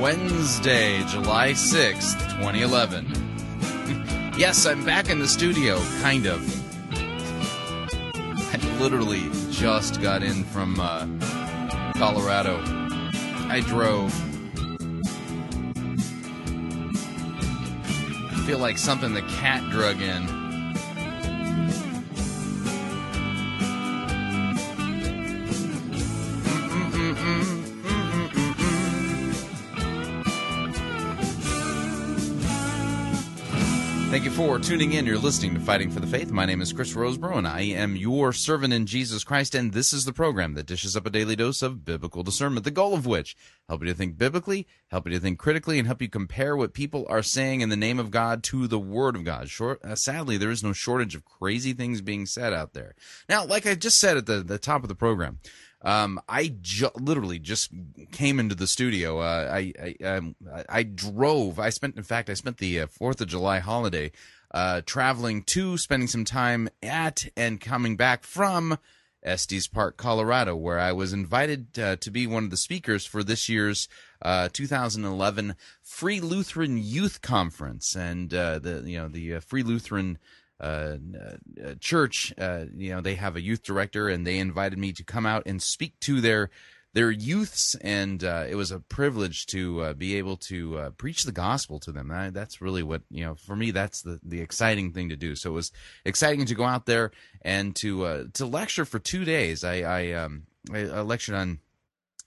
Wednesday, July 6th, 2011. yes, I'm back in the studio, kind of. I literally just got in from uh, Colorado. I drove. I feel like something the cat drug in. Thank you for tuning in. You're listening to Fighting for the Faith. My name is Chris Rosebrough, and I am your servant in Jesus Christ. And this is the program that dishes up a daily dose of biblical discernment, the goal of which help you to think biblically, help you to think critically, and help you compare what people are saying in the name of God to the Word of God. Short, uh, sadly, there is no shortage of crazy things being said out there. Now, like I just said at the, the top of the program, um, I ju- literally just came into the studio. Uh, I I, um, I drove. I spent, in fact, I spent the uh, Fourth of July holiday uh, traveling to, spending some time at, and coming back from Estes Park, Colorado, where I was invited uh, to be one of the speakers for this year's uh, 2011 Free Lutheran Youth Conference, and uh, the you know the uh, Free Lutheran uh, uh, church, uh, you know, they have a youth director, and they invited me to come out and speak to their their youths, and uh, it was a privilege to uh, be able to uh, preach the gospel to them. I, that's really what you know. For me, that's the the exciting thing to do. So it was exciting to go out there and to to lecture for two days. I I, um, I, I lectured on.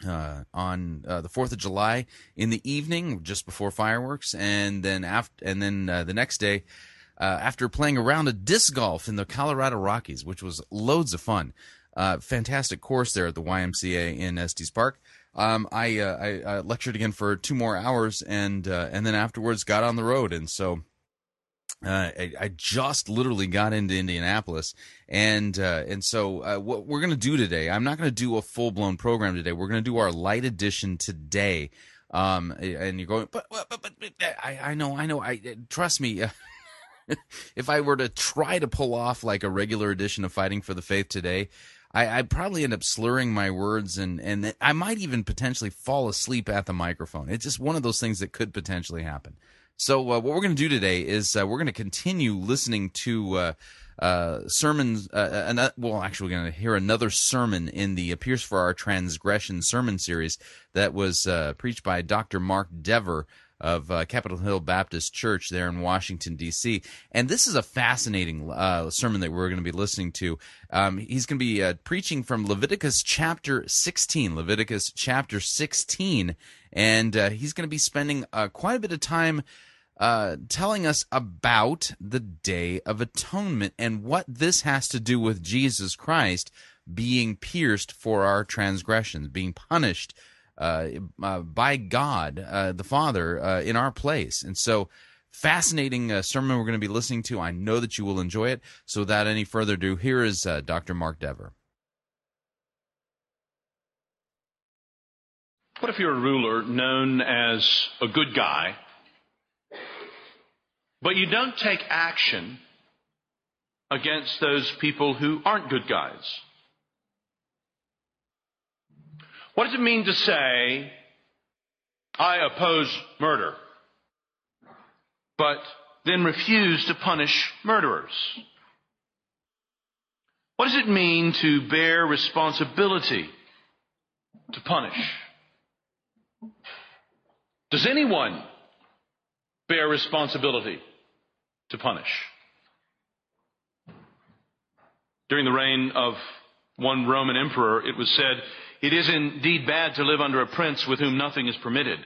Uh, on uh, the Fourth of July in the evening, just before fireworks, and then after, and then uh, the next day, uh, after playing a round of disc golf in the Colorado Rockies, which was loads of fun. Uh, fantastic course there at the YMCA in Estes Park. Um, I, uh, I, I lectured again for two more hours, and uh, and then afterwards got on the road, and so uh, I, I, just literally got into Indianapolis, and uh, and so uh, what we're gonna do today, I'm not gonna do a full blown program today. We're gonna do our light edition today. Um, and you're going, but but but, but I, I know, I know, I trust me. if I were to try to pull off like a regular edition of Fighting for the Faith today, I, would probably end up slurring my words and, and I might even potentially fall asleep at the microphone. It's just one of those things that could potentially happen. So, uh, what we're going to do today is uh, we're going to continue listening to uh, uh sermons. Uh, uh, well, actually, we're going to hear another sermon in the Pierced for Our Transgression sermon series that was preached by Dr. Mark Dever of uh, Capitol Hill Baptist Church there in Washington, D.C. And this is a fascinating uh, sermon that we're going to be listening to. Um, he's going to be uh, preaching from Leviticus chapter 16, Leviticus chapter 16. And uh, he's going to be spending uh, quite a bit of time. Uh, telling us about the Day of Atonement and what this has to do with Jesus Christ being pierced for our transgressions, being punished by God uh, the Father uh, in our place. And so, fascinating uh, sermon we're going to be listening to. I know that you will enjoy it. So, without any further ado, here is Dr. Mark Dever. What if you're a ruler known as a good guy, but you don't take action against those people who aren't good guys? What does it mean to say, I oppose murder, but then refuse to punish murderers? What does it mean to bear responsibility to punish? Does anyone bear responsibility to punish. During the reign of one Roman emperor, it was said, It is indeed bad to live under a prince with whom nothing is permitted,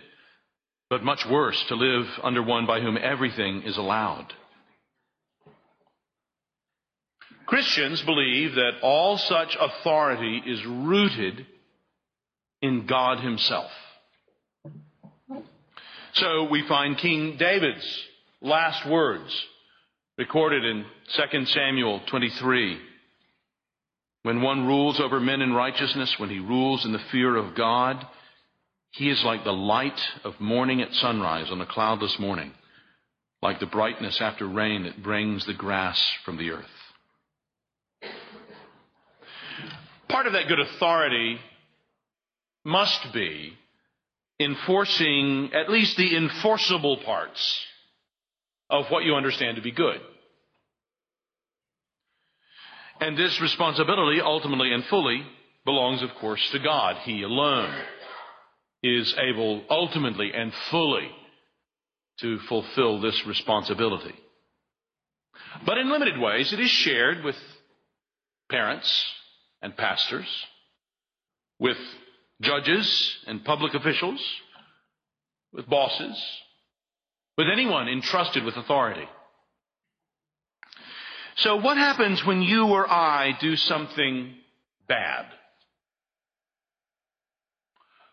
but much worse to live under one by whom everything is allowed. Christians believe that all such authority is rooted in God Himself. So we find King David's last words recorded in 2 Samuel 23. When one rules over men in righteousness, when he rules in the fear of God, he is like the light of morning at sunrise on a cloudless morning, like the brightness after rain that brings the grass from the earth. Part of that good authority must be enforcing at least the enforceable parts of what you understand to be good. And this responsibility ultimately and fully belongs, of course, to God. He alone is able ultimately and fully to fulfill this responsibility. But in limited ways, it is shared with parents and pastors, with judges and public officials, with bosses, with anyone entrusted with authority. So what happens when you or I do something bad?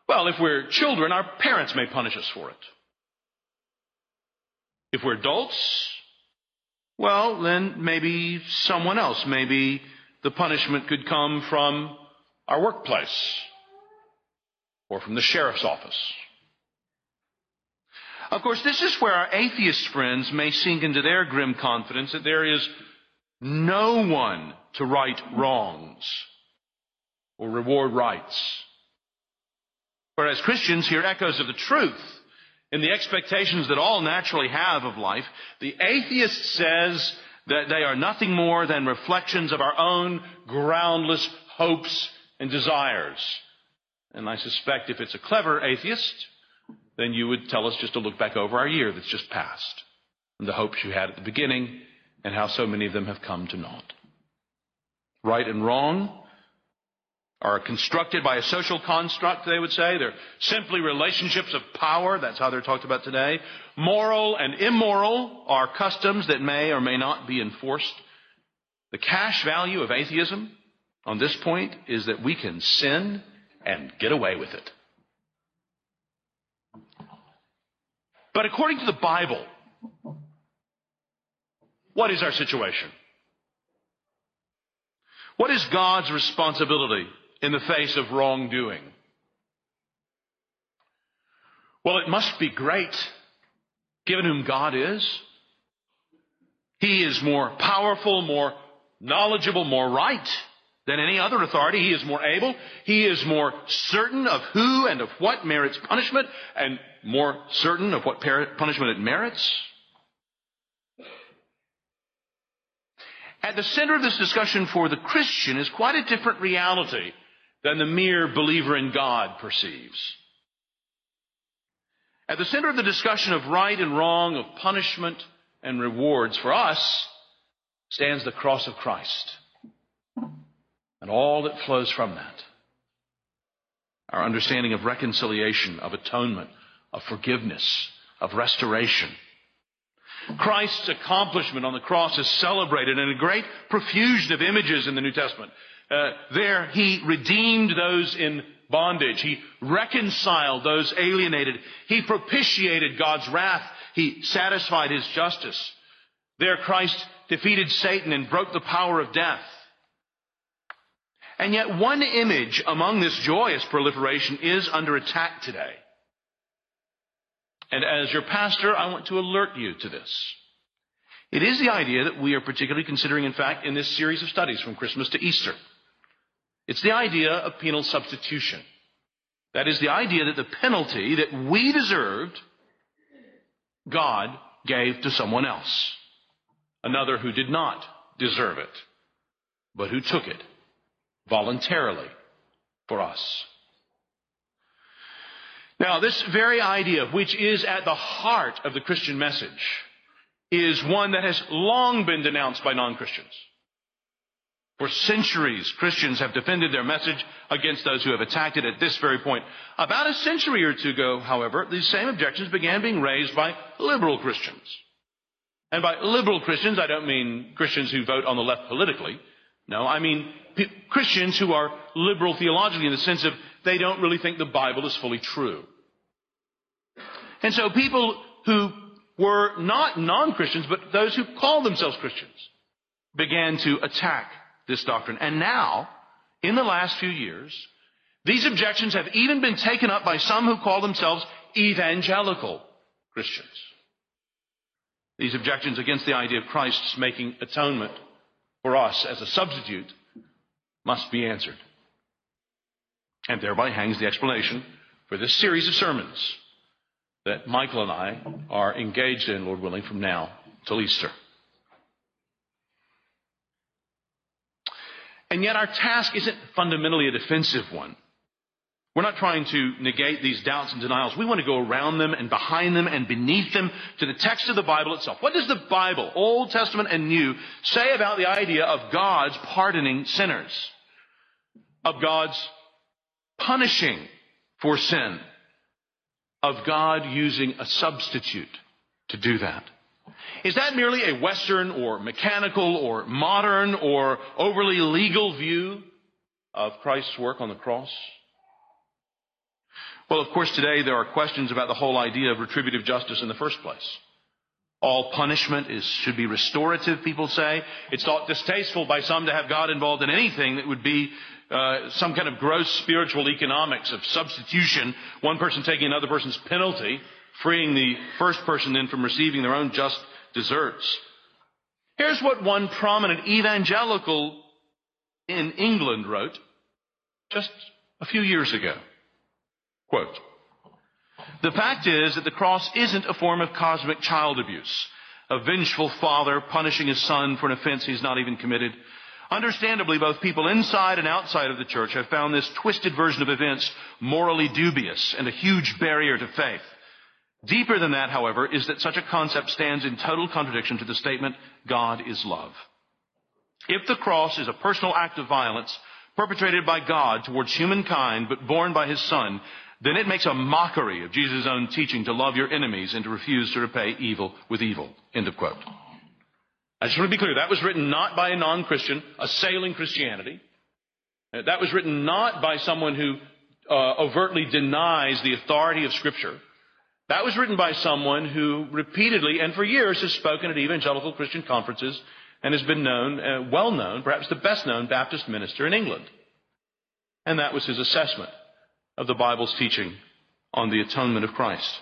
Well, if we're children, our parents may punish us for it. If we're adults, well, then maybe someone else, maybe the punishment could come from our workplace or from the sheriff's office. Of course, this is where our atheist friends may sink into their grim confidence that there is no one to right wrongs or reward rights. Whereas Christians hear echoes of the truth in the expectations that all naturally have of life, the atheist says that they are nothing more than reflections of our own groundless hopes and desires. And I suspect if it's a clever atheist, then you would tell us just to look back over our year that's just passed and the hopes you had at the beginning and how so many of them have come to naught. Right and wrong are constructed by a social construct, they would say. They're simply relationships of power. That's how they're talked about today. Moral and immoral are customs that may or may not be enforced. The cash value of atheism on this point is that we can sin and get away with it. But according to the Bible, what is our situation? What is God's responsibility in the face of wrongdoing? Well, it must be great, given whom God is. He is more powerful, more knowledgeable, more right than any other authority. He is more able. He is more certain of who and of what merits punishment and more certain of what punishment it merits. At the center of this discussion for the Christian is quite a different reality than the mere believer in God perceives. At the center of the discussion of right and wrong, of punishment and rewards for us, stands the cross of Christ and all that flows from that. Our understanding of reconciliation, of atonement, of forgiveness, of restoration. Christ's accomplishment on the cross is celebrated in a great profusion of images in the New Testament. Uh, there, he redeemed those in bondage. He reconciled those alienated. He propitiated God's wrath. He satisfied his justice. There, Christ defeated Satan and broke the power of death. And yet, one image among this joyous proliferation is under attack today. And as your pastor, I want to alert you to this. It is the idea that we are particularly considering, in fact, in this series of studies from Christmas to Easter. It's the idea of penal substitution. That is the idea that the penalty that we deserved, God gave to someone else. Another who did not deserve it, but who took it voluntarily for us. Now, this very idea, which is at the heart of the Christian message, is one that has long been denounced by non-Christians. For centuries, Christians have defended their message against those who have attacked it at this very point. About a century or two ago, however, these same objections began being raised by liberal Christians. And by liberal Christians, I don't mean Christians who vote on the left politically. No, I mean Christians who are liberal theologically in the sense of they don't really think the Bible is fully true. And so people who were not non-Christians, but those who called themselves Christians, began to attack this doctrine. And now, in the last few years, these objections have even been taken up by some who call themselves evangelical Christians. These objections against the idea of Christ's making atonement for us as a substitute must be answered. And thereby hangs the explanation for this series of sermons that Michael and I are engaged in, Lord willing, from now till Easter. And yet our task isn't fundamentally a defensive one. We're not trying to negate these doubts and denials. We want to go around them and behind them and beneath them to the text of the Bible itself. What does the Bible, Old Testament and New, say about the idea of God's pardoning sinners? Of God's punishing for sin? Of God using a substitute to do that? Is that merely a Western or mechanical or modern or overly legal view of Christ's work on the cross? Well, of course, today there are questions about the whole idea of retributive justice in the first place. All punishment is, should be restorative, people say. It's thought distasteful by some to have God involved in anything that would be uh, some kind of gross spiritual economics of substitution, one person taking another person's penalty, freeing the first person then from receiving their own just deserts. Here's what one prominent evangelical in England wrote just a few years ago. Quote, the fact is that the cross isn't a form of cosmic child abuse, a vengeful father punishing his son for an offense he's not even committed. Understandably, both people inside and outside of the church have found this twisted version of events morally dubious and a huge barrier to faith. Deeper than that, however, is that such a concept stands in total contradiction to the statement, God is love. If the cross is a personal act of violence perpetrated by God towards humankind but borne by his son, then it makes a mockery of Jesus' own teaching to love your enemies and to refuse to repay evil with evil. End of quote. I just want to be clear. That was written not by a non-Christian assailing Christianity. That was written not by someone who uh, overtly denies the authority of Scripture. That was written by someone who repeatedly and for years has spoken at evangelical Christian conferences and has been known, uh, well known, perhaps the best known Baptist minister in England. And that was his assessment of the Bible's teaching on the atonement of Christ.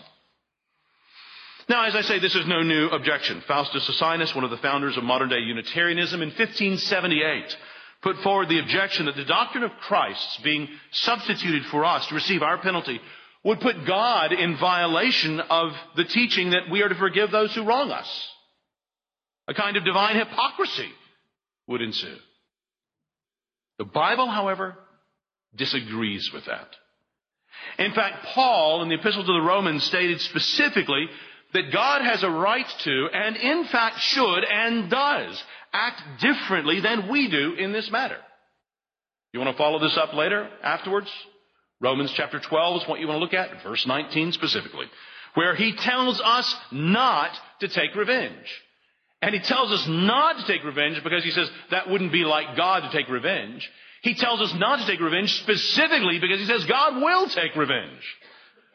Now, as I say, this is no new objection. Faustus Socinus, one of the founders of modern day Unitarianism in 1578, put forward the objection that the doctrine of Christ's being substituted for us to receive our penalty would put God in violation of the teaching that we are to forgive those who wrong us. A kind of divine hypocrisy would ensue. The Bible, however, disagrees with that. In fact, Paul in the Epistle to the Romans stated specifically that God has a right to, and in fact should and does, act differently than we do in this matter. You want to follow this up later, afterwards? Romans chapter 12 is what you want to look at, verse 19 specifically, where he tells us not to take revenge. And he tells us not to take revenge because he says that wouldn't be like God to take revenge. He tells us not to take revenge specifically because he says God will take revenge.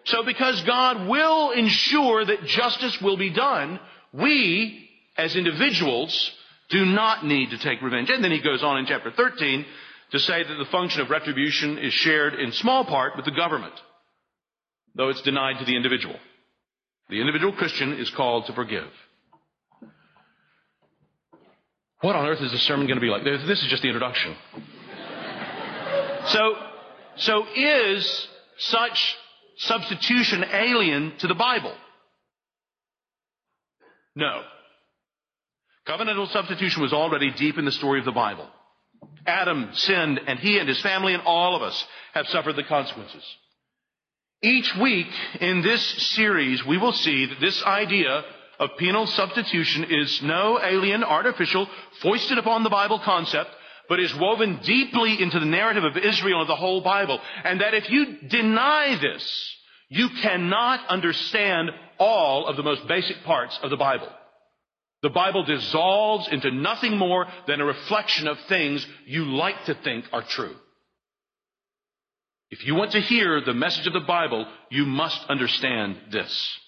So because God will ensure that justice will be done, we, as individuals, do not need to take revenge. And then he goes on in chapter 13 to say that the function of retribution is shared in small part with the government, though it's denied to the individual. The individual Christian is called to forgive. What on earth is this sermon going to be like? This is just the introduction. So, so is such substitution alien to the Bible? No. Covenantal substitution was already deep in the story of the Bible. Adam sinned and he and his family and all of us have suffered the consequences. Each week in this series, we will see that this idea of penal substitution is no alien, artificial, foisted upon the Bible concept, but is woven deeply into the narrative of Israel and the whole Bible. And that if you deny this, you cannot understand all of the most basic parts of the Bible. The Bible dissolves into nothing more than a reflection of things you like to think are true. If you want to hear the message of the Bible, you must understand this.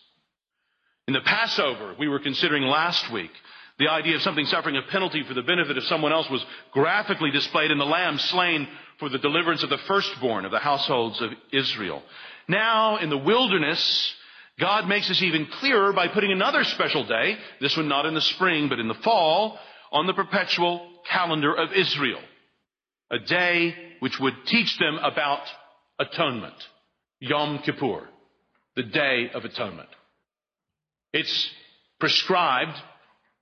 In the Passover, we were considering last week, the idea of something suffering a penalty for the benefit of someone else was graphically displayed in the lamb slain for the deliverance of the firstborn of the households of Israel. Now, in the wilderness, God makes this even clearer by putting another special day, this one not in the spring, but in the fall, on the perpetual calendar of Israel. A day which would teach them about atonement. Yom Kippur. The Day of Atonement. It's prescribed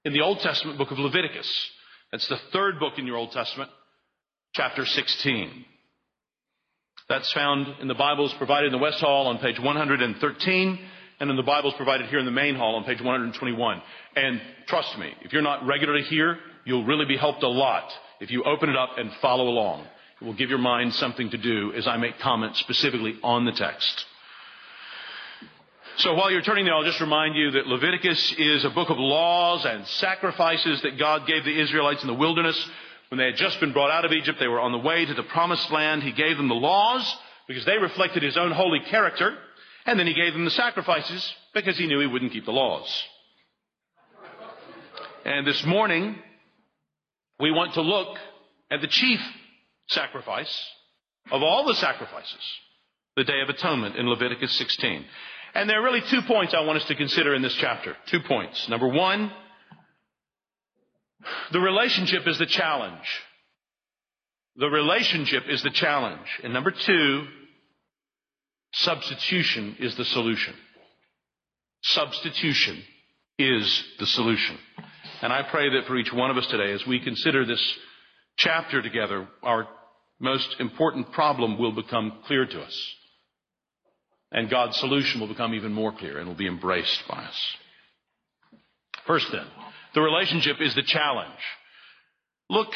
in the Old Testament book of Leviticus. That's the third book in your Old Testament, chapter 16. That's found in the Bibles provided in the West Hall on page 113 and in the Bibles provided here in the main hall on page 121. And trust me, if you're not regularly here, you'll really be helped a lot if you open it up and follow along. It will give your mind something to do as I make comments specifically on the text. So while you're turning there, I'll just remind you that Leviticus is a book of laws and sacrifices that God gave the Israelites in the wilderness. When they had just been brought out of Egypt, they were on the way to the promised land. He gave them the laws because they reflected his own holy character. And then he gave them the sacrifices because he knew he wouldn't keep the laws. And this morning, we want to look at the chief sacrifice of all the sacrifices, the Day of Atonement in Leviticus 16. And there are really two points I want us to consider in this chapter. Two points. Number one, the relationship is the challenge. The relationship is the challenge. And number two, substitution is the solution. Substitution is the solution. And I pray that for each one of us today, as we consider this chapter together, our most important problem will become clear to us and God's solution will become even more clear and will be embraced by us. First then, the relationship is the challenge. Look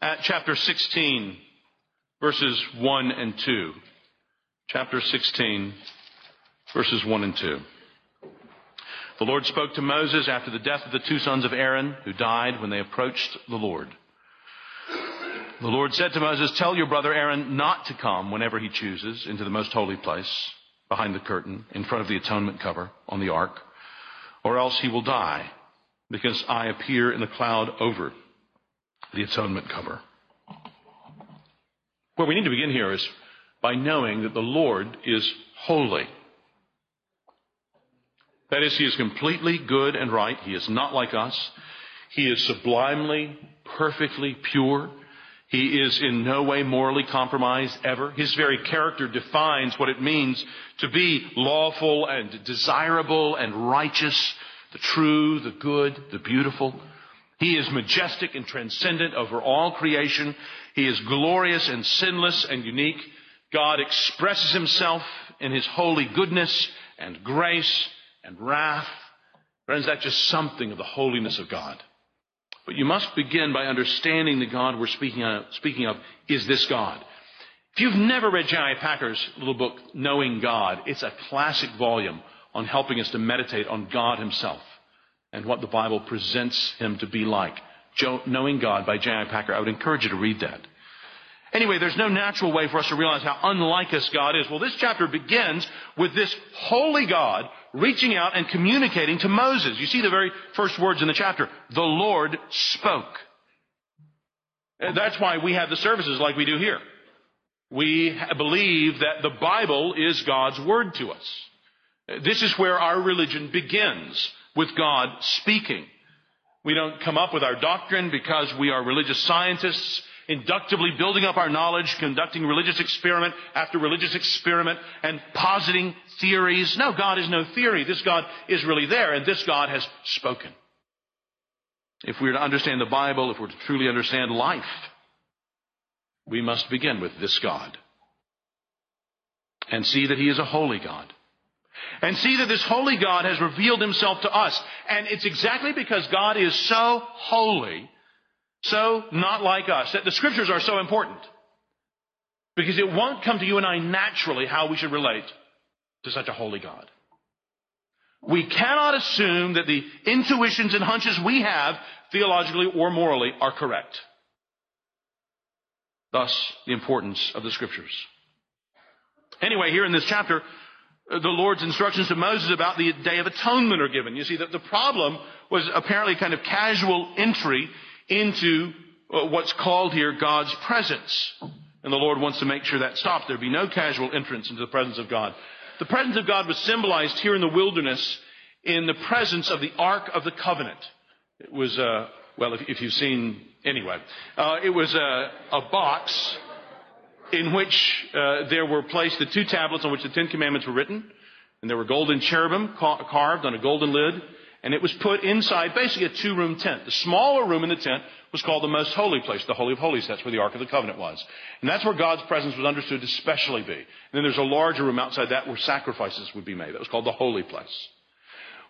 at chapter 16, verses 1 and 2. Chapter 16, verses 1 and 2. The Lord spoke to Moses after the death of the two sons of Aaron, who died when they approached the Lord. The Lord said to Moses, Tell your brother Aaron not to come whenever he chooses into the most holy place behind the curtain in front of the atonement cover on the ark, or else he will die because I appear in the cloud over the atonement cover. Where we need to begin here is by knowing that the Lord is holy. That is, He is completely good and right. He is not like us. He is sublimely, perfectly pure. He is in no way morally compromised ever. His very character defines what it means to be lawful and desirable and righteous, the true, the good, the beautiful. He is majestic and transcendent over all creation. He is glorious and sinless and unique. God expresses himself in his holy goodness and grace and wrath. Friends, that's just something of the holiness of God. But you must begin by understanding the God we're speaking of, speaking of is this God. If you've never read J.I. Packer's little book, Knowing God, it's a classic volume on helping us to meditate on God Himself and what the Bible presents Him to be like. Knowing God by J.I. Packer. I would encourage you to read that. Anyway, there's no natural way for us to realize how unlike us God is. Well, this chapter begins with this holy God reaching out and communicating to Moses. You see the very first words in the chapter. The Lord spoke. That's why we have the services like we do here. We believe that the Bible is God's Word to us. This is where our religion begins, with God speaking. We don't come up with our doctrine because we are religious scientists inductively building up our knowledge, conducting religious experiment after religious experiment, and positing theories. No, God is no theory. This God is really there, and this God has spoken. If we're to understand the Bible, if we're to truly understand life, we must begin with this God. and see that He is a holy God. And see that this holy God has revealed Himself to us. And it's exactly because God is so holy, so not like us, that the scriptures are so important. Because it won't come to you and I naturally how we should relate to such a holy God. We cannot assume that the intuitions and hunches we have, theologically or morally, are correct. Thus, the importance of the scriptures. Anyway, here in this chapter, the Lord's instructions to Moses about the Day of Atonement are given. You see that the problem was apparently kind of casual entry into uh, what's called here God's presence. And the Lord wants to make sure that stops. There'd be no casual entrance into the presence of God. The presence of God was symbolized here in the wilderness in the presence of the Ark of the Covenant. It was, uh, well, if, if, you've seen, anyway, uh, it was a, a, box in which uh, there were placed the two tablets on which the Ten Commandments were written, and there were golden cherubim ca- carved on a golden lid, and it was put inside basically a two-room tent. The smaller room in the tent was called the most holy place, the Holy of Holies. That's where the Ark of the Covenant was. And that's where God's presence was understood to specially be. And then there's a larger room outside that where sacrifices would be made. That was called the holy place.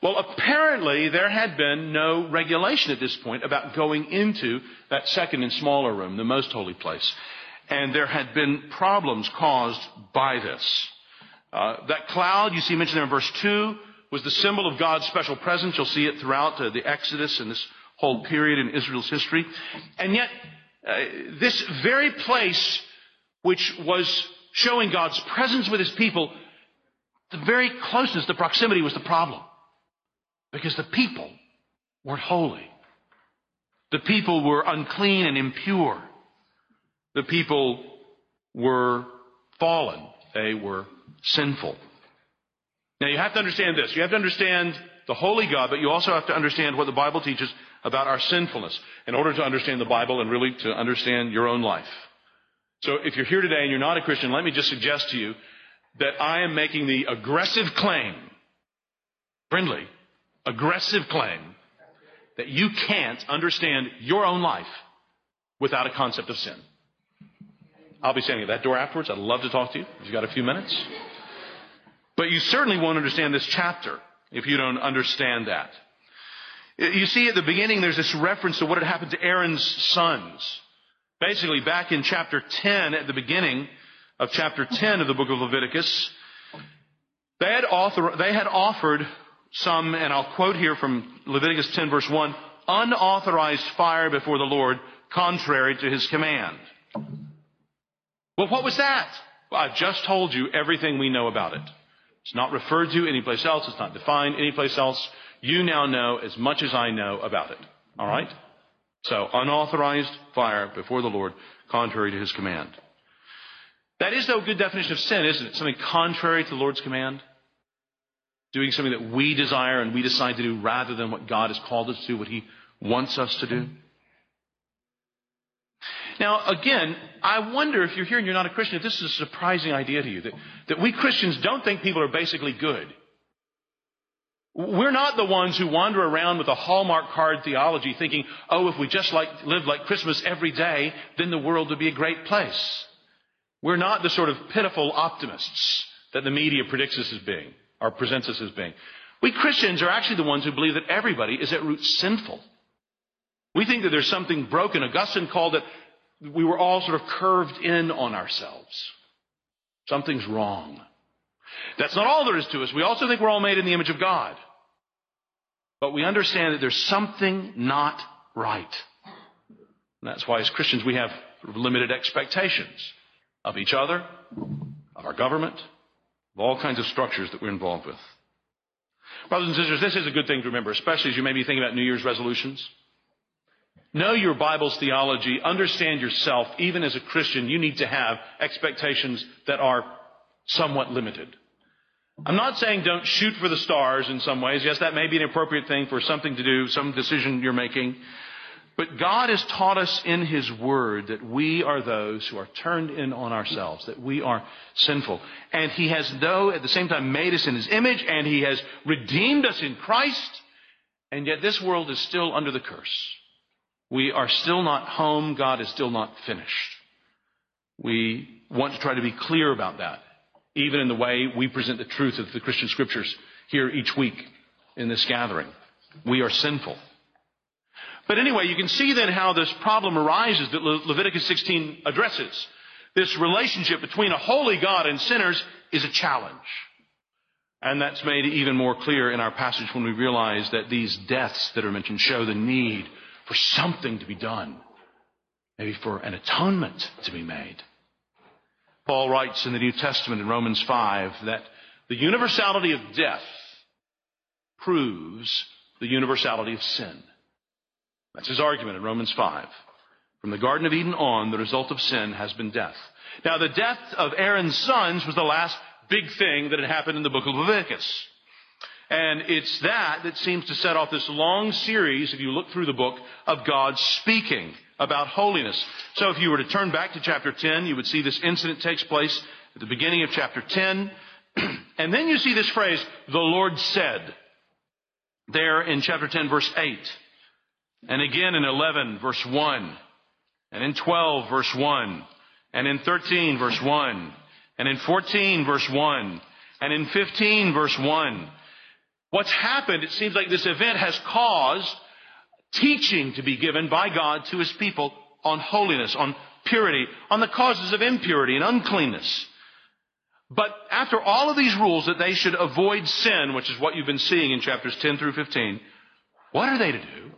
Well, apparently there had been no regulation at this point about going into that second and smaller room, the most holy place. And there had been problems caused by this. Uh, that cloud you see mentioned there in verse 2 was the symbol of God's special presence. You'll see it throughout uh, the Exodus and this whole period in Israel's history. And yet, uh, this very place which was showing God's presence with his people, the very closeness, the proximity was the problem. Because the people weren't holy. The people were unclean and impure. The people were fallen. They were sinful. Now you have to understand this. You have to understand the holy God, but you also have to understand what the Bible teaches about our sinfulness in order to understand the Bible and really to understand your own life. So if you're here today and you're not a Christian, let me just suggest to you that I am making the aggressive claim, friendly, aggressive claim, that you can't understand your own life without a concept of sin. I'll be standing at that door afterwards. I'd love to talk to you if you've got a few minutes. But you certainly won't understand this chapter if you don't understand that. You see at the beginning there's this reference to what had happened to Aaron's sons. Basically back in chapter 10 at the beginning of chapter 10 of the book of Leviticus, they had, author, they had offered some, and I'll quote here from Leviticus 10 verse 1, unauthorized fire before the Lord contrary to his command. Well, what was that? Well, I've just told you everything we know about it. It's not referred to anyplace else. It's not defined anyplace else. You now know as much as I know about it. All mm-hmm. right? So, unauthorized fire before the Lord, contrary to his command. That is, though, a good definition of sin, isn't it? Something contrary to the Lord's command. Doing something that we desire and we decide to do rather than what God has called us to, do, what he wants us to do. Mm-hmm. Now, again, I wonder if you're here and you're not a Christian, if this is a surprising idea to you, that, that we Christians don't think people are basically good. We're not the ones who wander around with a Hallmark card theology thinking, oh, if we just like, live like Christmas every day, then the world would be a great place. We're not the sort of pitiful optimists that the media predicts us as being, or presents us as being. We Christians are actually the ones who believe that everybody is at root sinful. We think that there's something broken. Augustine called it, we were all sort of curved in on ourselves. Something's wrong. That's not all there is to us. We also think we're all made in the image of God. But we understand that there's something not right. And that's why as Christians we have limited expectations of each other, of our government, of all kinds of structures that we're involved with. Brothers and sisters, this is a good thing to remember, especially as you may be thinking about New Year's resolutions. Know your Bible's theology. Understand yourself. Even as a Christian, you need to have expectations that are somewhat limited. I'm not saying don't shoot for the stars in some ways. Yes, that may be an appropriate thing for something to do, some decision you're making. But God has taught us in His Word that we are those who are turned in on ourselves, that we are sinful. And He has, though, at the same time made us in His image, and He has redeemed us in Christ, and yet this world is still under the curse. We are still not home. God is still not finished. We want to try to be clear about that even in the way we present the truth of the Christian scriptures here each week in this gathering. We are sinful. But anyway, you can see then how this problem arises that Le- Leviticus 16 addresses. This relationship between a holy God and sinners is a challenge. And that's made even more clear in our passage when we realize that these deaths that are mentioned show the need for something to be done. Maybe for an atonement to be made. Paul writes in the New Testament in Romans 5 that the universality of death proves the universality of sin. That's his argument in Romans 5. From the Garden of Eden on, the result of sin has been death. Now, the death of Aaron's sons was the last big thing that had happened in the book of Leviticus. And it's that that seems to set off this long series, if you look through the book, of God speaking about holiness. So if you were to turn back to chapter 10, you would see this incident takes place at the beginning of chapter 10. and then you see this phrase, the Lord said, there in chapter 10 verse 8. And again in 11 verse 1. And in 12 verse 1. And in 13 verse 1. And in 14 verse 1. And in 15 verse 1. What's happened, it seems like this event has caused teaching to be given by God to His people on holiness, on purity, on the causes of impurity and uncleanness. But after all of these rules that they should avoid sin, which is what you've been seeing in chapters 10 through 15, what are they to do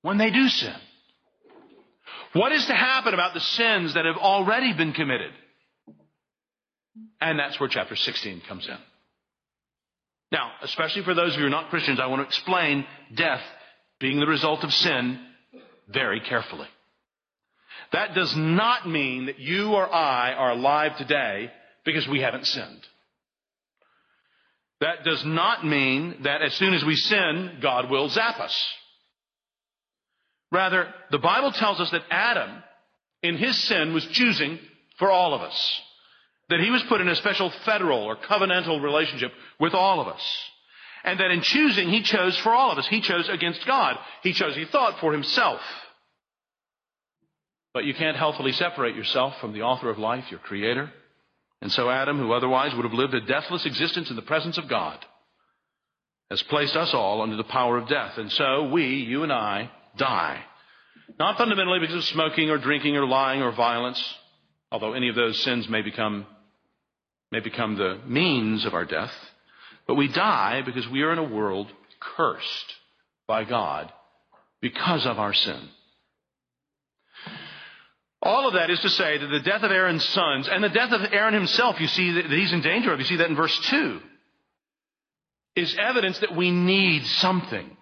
when they do sin? What is to happen about the sins that have already been committed? And that's where chapter 16 comes in. Now, especially for those of you who are not Christians, I want to explain death being the result of sin very carefully. That does not mean that you or I are alive today because we haven't sinned. That does not mean that as soon as we sin, God will zap us. Rather, the Bible tells us that Adam, in his sin, was choosing for all of us. That he was put in a special federal or covenantal relationship with all of us. And that in choosing, he chose for all of us. He chose against God. He chose, he thought, for himself. But you can't healthily separate yourself from the author of life, your creator. And so Adam, who otherwise would have lived a deathless existence in the presence of God, has placed us all under the power of death. And so we, you and I, die. Not fundamentally because of smoking or drinking or lying or violence, although any of those sins may become, may become the means of our death, but we die because we are in a world cursed by God because of our sin. All of that is to say that the death of Aaron's sons and the death of Aaron himself, you see that he's in danger of. You see that in verse 2. Is evidence that we need something.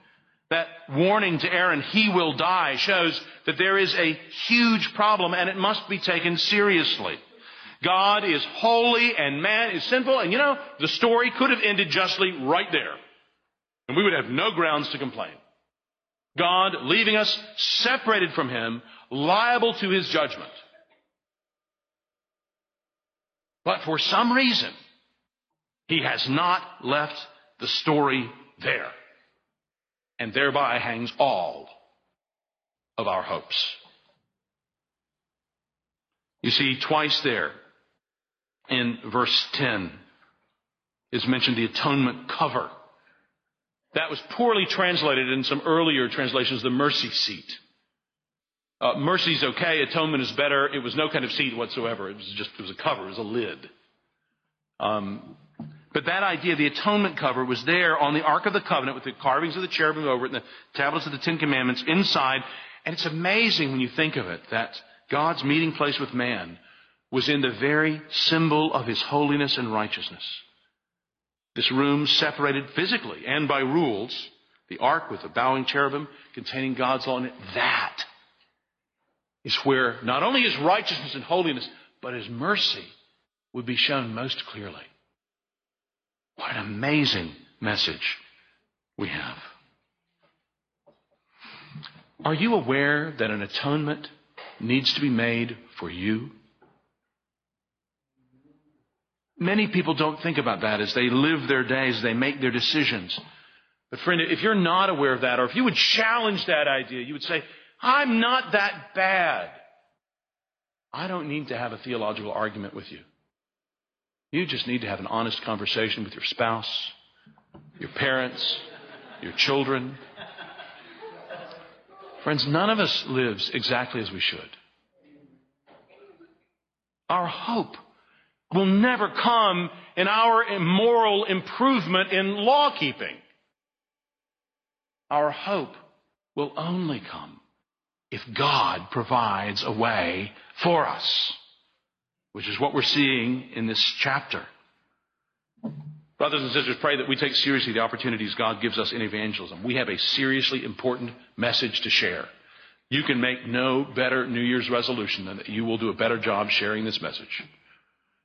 That warning to Aaron, he will die, shows that there is a huge problem and it must be taken seriously. God is holy and man is sinful. And you know, the story could have ended justly right there. And we would have no grounds to complain. God leaving us separated from Him, liable to His judgment. But for some reason, He has not left the story there. And thereby hangs all of our hopes. You see, twice there in verse 10 is mentioned the atonement cover. That was poorly translated in some earlier translations, the mercy seat. Uh, mercy's okay, atonement is better. It was no kind of seat whatsoever. It was just, it was a cover, it was a lid. Um, but that idea, the atonement cover, was there on the Ark of the Covenant with the carvings of the cherubim over it and the tablets of the Ten Commandments inside. And it's amazing when you think of it that God's meeting place with man was in the very symbol of his holiness and righteousness. This room separated physically and by rules, the ark with the bowing cherubim containing God's law in it, that is where not only his righteousness and holiness, but his mercy would be shown most clearly. What an amazing message we have. Are you aware that an atonement needs to be made for you? Many people don't think about that as they live their days, they make their decisions. But friend, if you're not aware of that, or if you would challenge that idea, you would say, I'm not that bad. I don't need to have a theological argument with you. You just need to have an honest conversation with your spouse, your parents, your children. Friends, none of us lives exactly as we should. Our hope will never come in our moral improvement in law keeping. Our hope will only come if God provides a way for us, which is what we're seeing in this chapter. Brothers and sisters, pray that we take seriously the opportunities God gives us in evangelism. We have a seriously important message to share. You can make no better New Year's resolution than that you will do a better job sharing this message.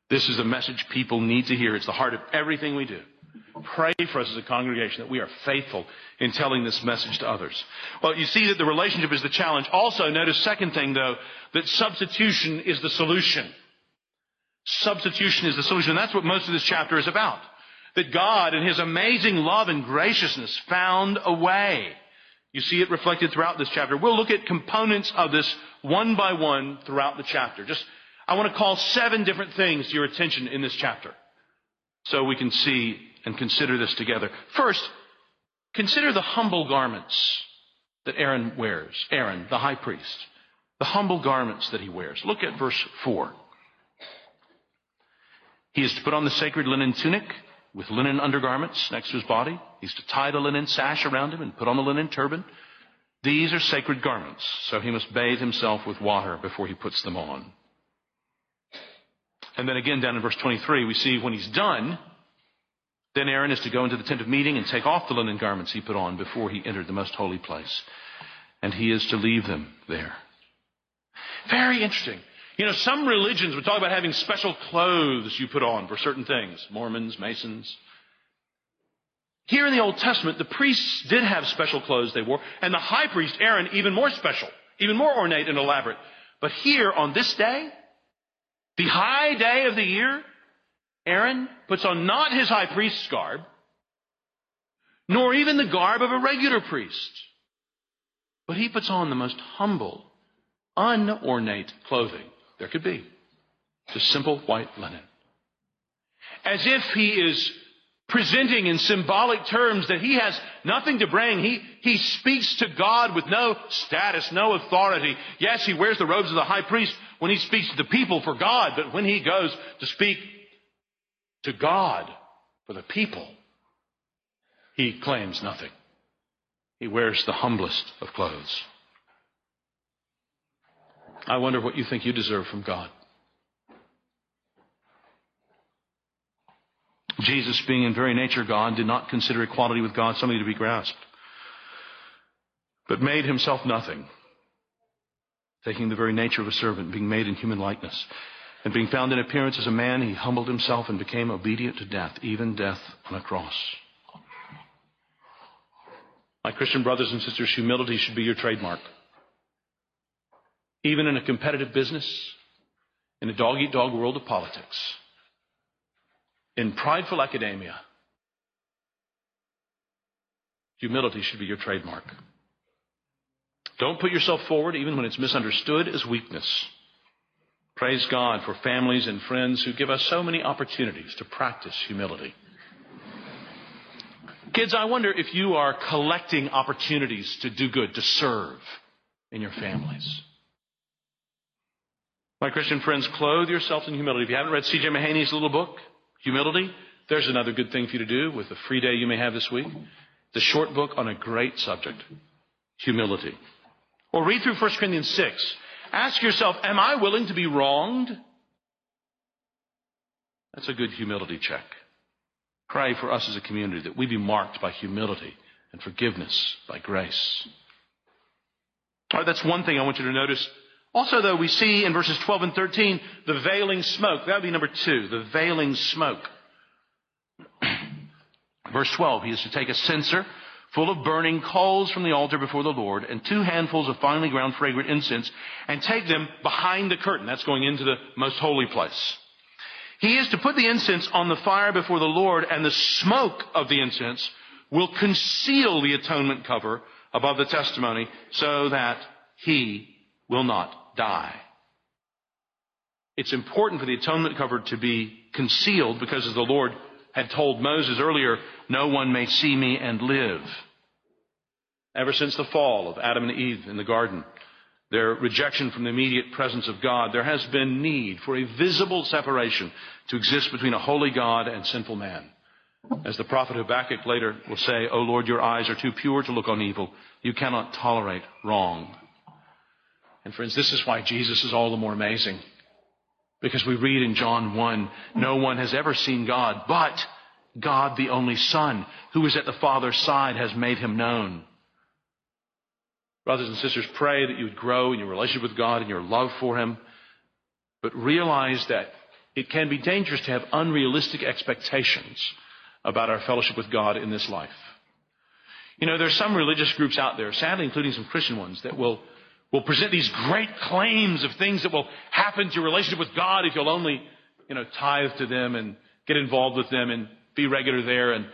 This is a message people need to hear. It's the heart of everything we do. Pray for us as a congregation that we are faithful in telling this message to others. Well, you see that the relationship is the challenge. Also, notice second thing though, that substitution is the solution. Substitution is the solution. That's what most of this chapter is about. That God in His amazing love and graciousness found a way. You see it reflected throughout this chapter. We'll look at components of this one by one throughout the chapter. Just, I want to call seven different things to your attention in this chapter. So we can see and consider this together. First, consider the humble garments that Aaron wears. Aaron, the high priest. The humble garments that he wears. Look at verse 4. He is to put on the sacred linen tunic with linen undergarments next to his body. He's to tie the linen sash around him and put on the linen turban. These are sacred garments, so he must bathe himself with water before he puts them on. And then again down in verse 23, we see when he's done, then Aaron is to go into the tent of meeting and take off the linen garments he put on before he entered the most holy place. And he is to leave them there. Very interesting. You know, some religions would talk about having special clothes you put on for certain things. Mormons, Masons. Here in the Old Testament, the priests did have special clothes they wore, and the high priest, Aaron, even more special, even more ornate and elaborate. But here on this day, the high day of the year, Aaron puts on not his high priest's garb, nor even the garb of a regular priest, but he puts on the most humble, unornate clothing there could be. Just simple white linen. As if he is presenting in symbolic terms that he has nothing to bring. He, he speaks to God with no status, no authority. Yes, he wears the robes of the high priest when he speaks to the people for God, but when he goes to speak to God for the people, he claims nothing. He wears the humblest of clothes. I wonder what you think you deserve from God. Jesus, being in very nature God, did not consider equality with God something to be grasped, but made himself nothing, taking the very nature of a servant, being made in human likeness. And being found in appearance as a man, he humbled himself and became obedient to death, even death on a cross. My Christian brothers and sisters, humility should be your trademark. Even in a competitive business, in a dog eat dog world of politics, in prideful academia, humility should be your trademark. Don't put yourself forward even when it's misunderstood as weakness. Praise God for families and friends who give us so many opportunities to practice humility. Kids, I wonder if you are collecting opportunities to do good, to serve in your families. My Christian friends, clothe yourselves in humility. If you haven't read C.J. Mahaney's little book, Humility, there's another good thing for you to do with the free day you may have this week. The short book on a great subject, humility. Or read through 1 Corinthians 6 Ask yourself, am I willing to be wronged? That's a good humility check. Pray for us as a community that we be marked by humility and forgiveness by grace. All right, that's one thing I want you to notice. Also, though, we see in verses 12 and 13 the veiling smoke. That would be number two, the veiling smoke. Verse 12, he is to take a censer full of burning coals from the altar before the Lord, and two handfuls of finely ground fragrant incense, and take them behind the curtain. That's going into the most holy place. He is to put the incense on the fire before the Lord, and the smoke of the incense will conceal the atonement cover above the testimony so that he will not die. it's important for the atonement cover to be concealed because as the Lord had told Moses earlier, no one may see me and live. Ever since the fall of Adam and Eve in the garden, their rejection from the immediate presence of God, there has been need for a visible separation to exist between a holy God and sinful man. As the prophet Habakkuk later will say, O Lord, your eyes are too pure to look on evil. You cannot tolerate wrong. And friends, this is why Jesus is all the more amazing. Because we read in John 1, no one has ever seen God, but God the only Son, who is at the Father's side, has made him known. Brothers and sisters, pray that you would grow in your relationship with God and your love for Him, but realize that it can be dangerous to have unrealistic expectations about our fellowship with God in this life. You know, there are some religious groups out there, sadly including some Christian ones, that will, will present these great claims of things that will happen to your relationship with God if you'll only, you know, tithe to them and get involved with them and be regular there. And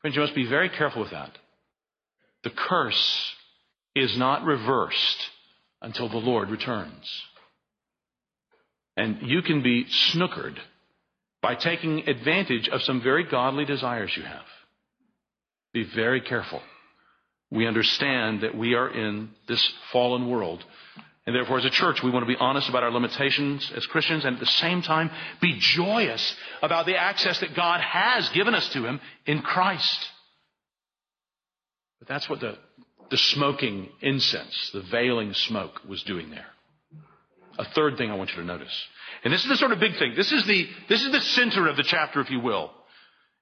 friends, you must be very careful with that. The curse is not reversed until the Lord returns. And you can be snookered by taking advantage of some very godly desires you have. Be very careful. We understand that we are in this fallen world. And therefore, as a church, we want to be honest about our limitations as Christians and at the same time be joyous about the access that God has given us to Him in Christ. But that's what the the smoking incense, the veiling smoke was doing there. A third thing I want you to notice. And this is the sort of big thing. This is the, this is the center of the chapter, if you will.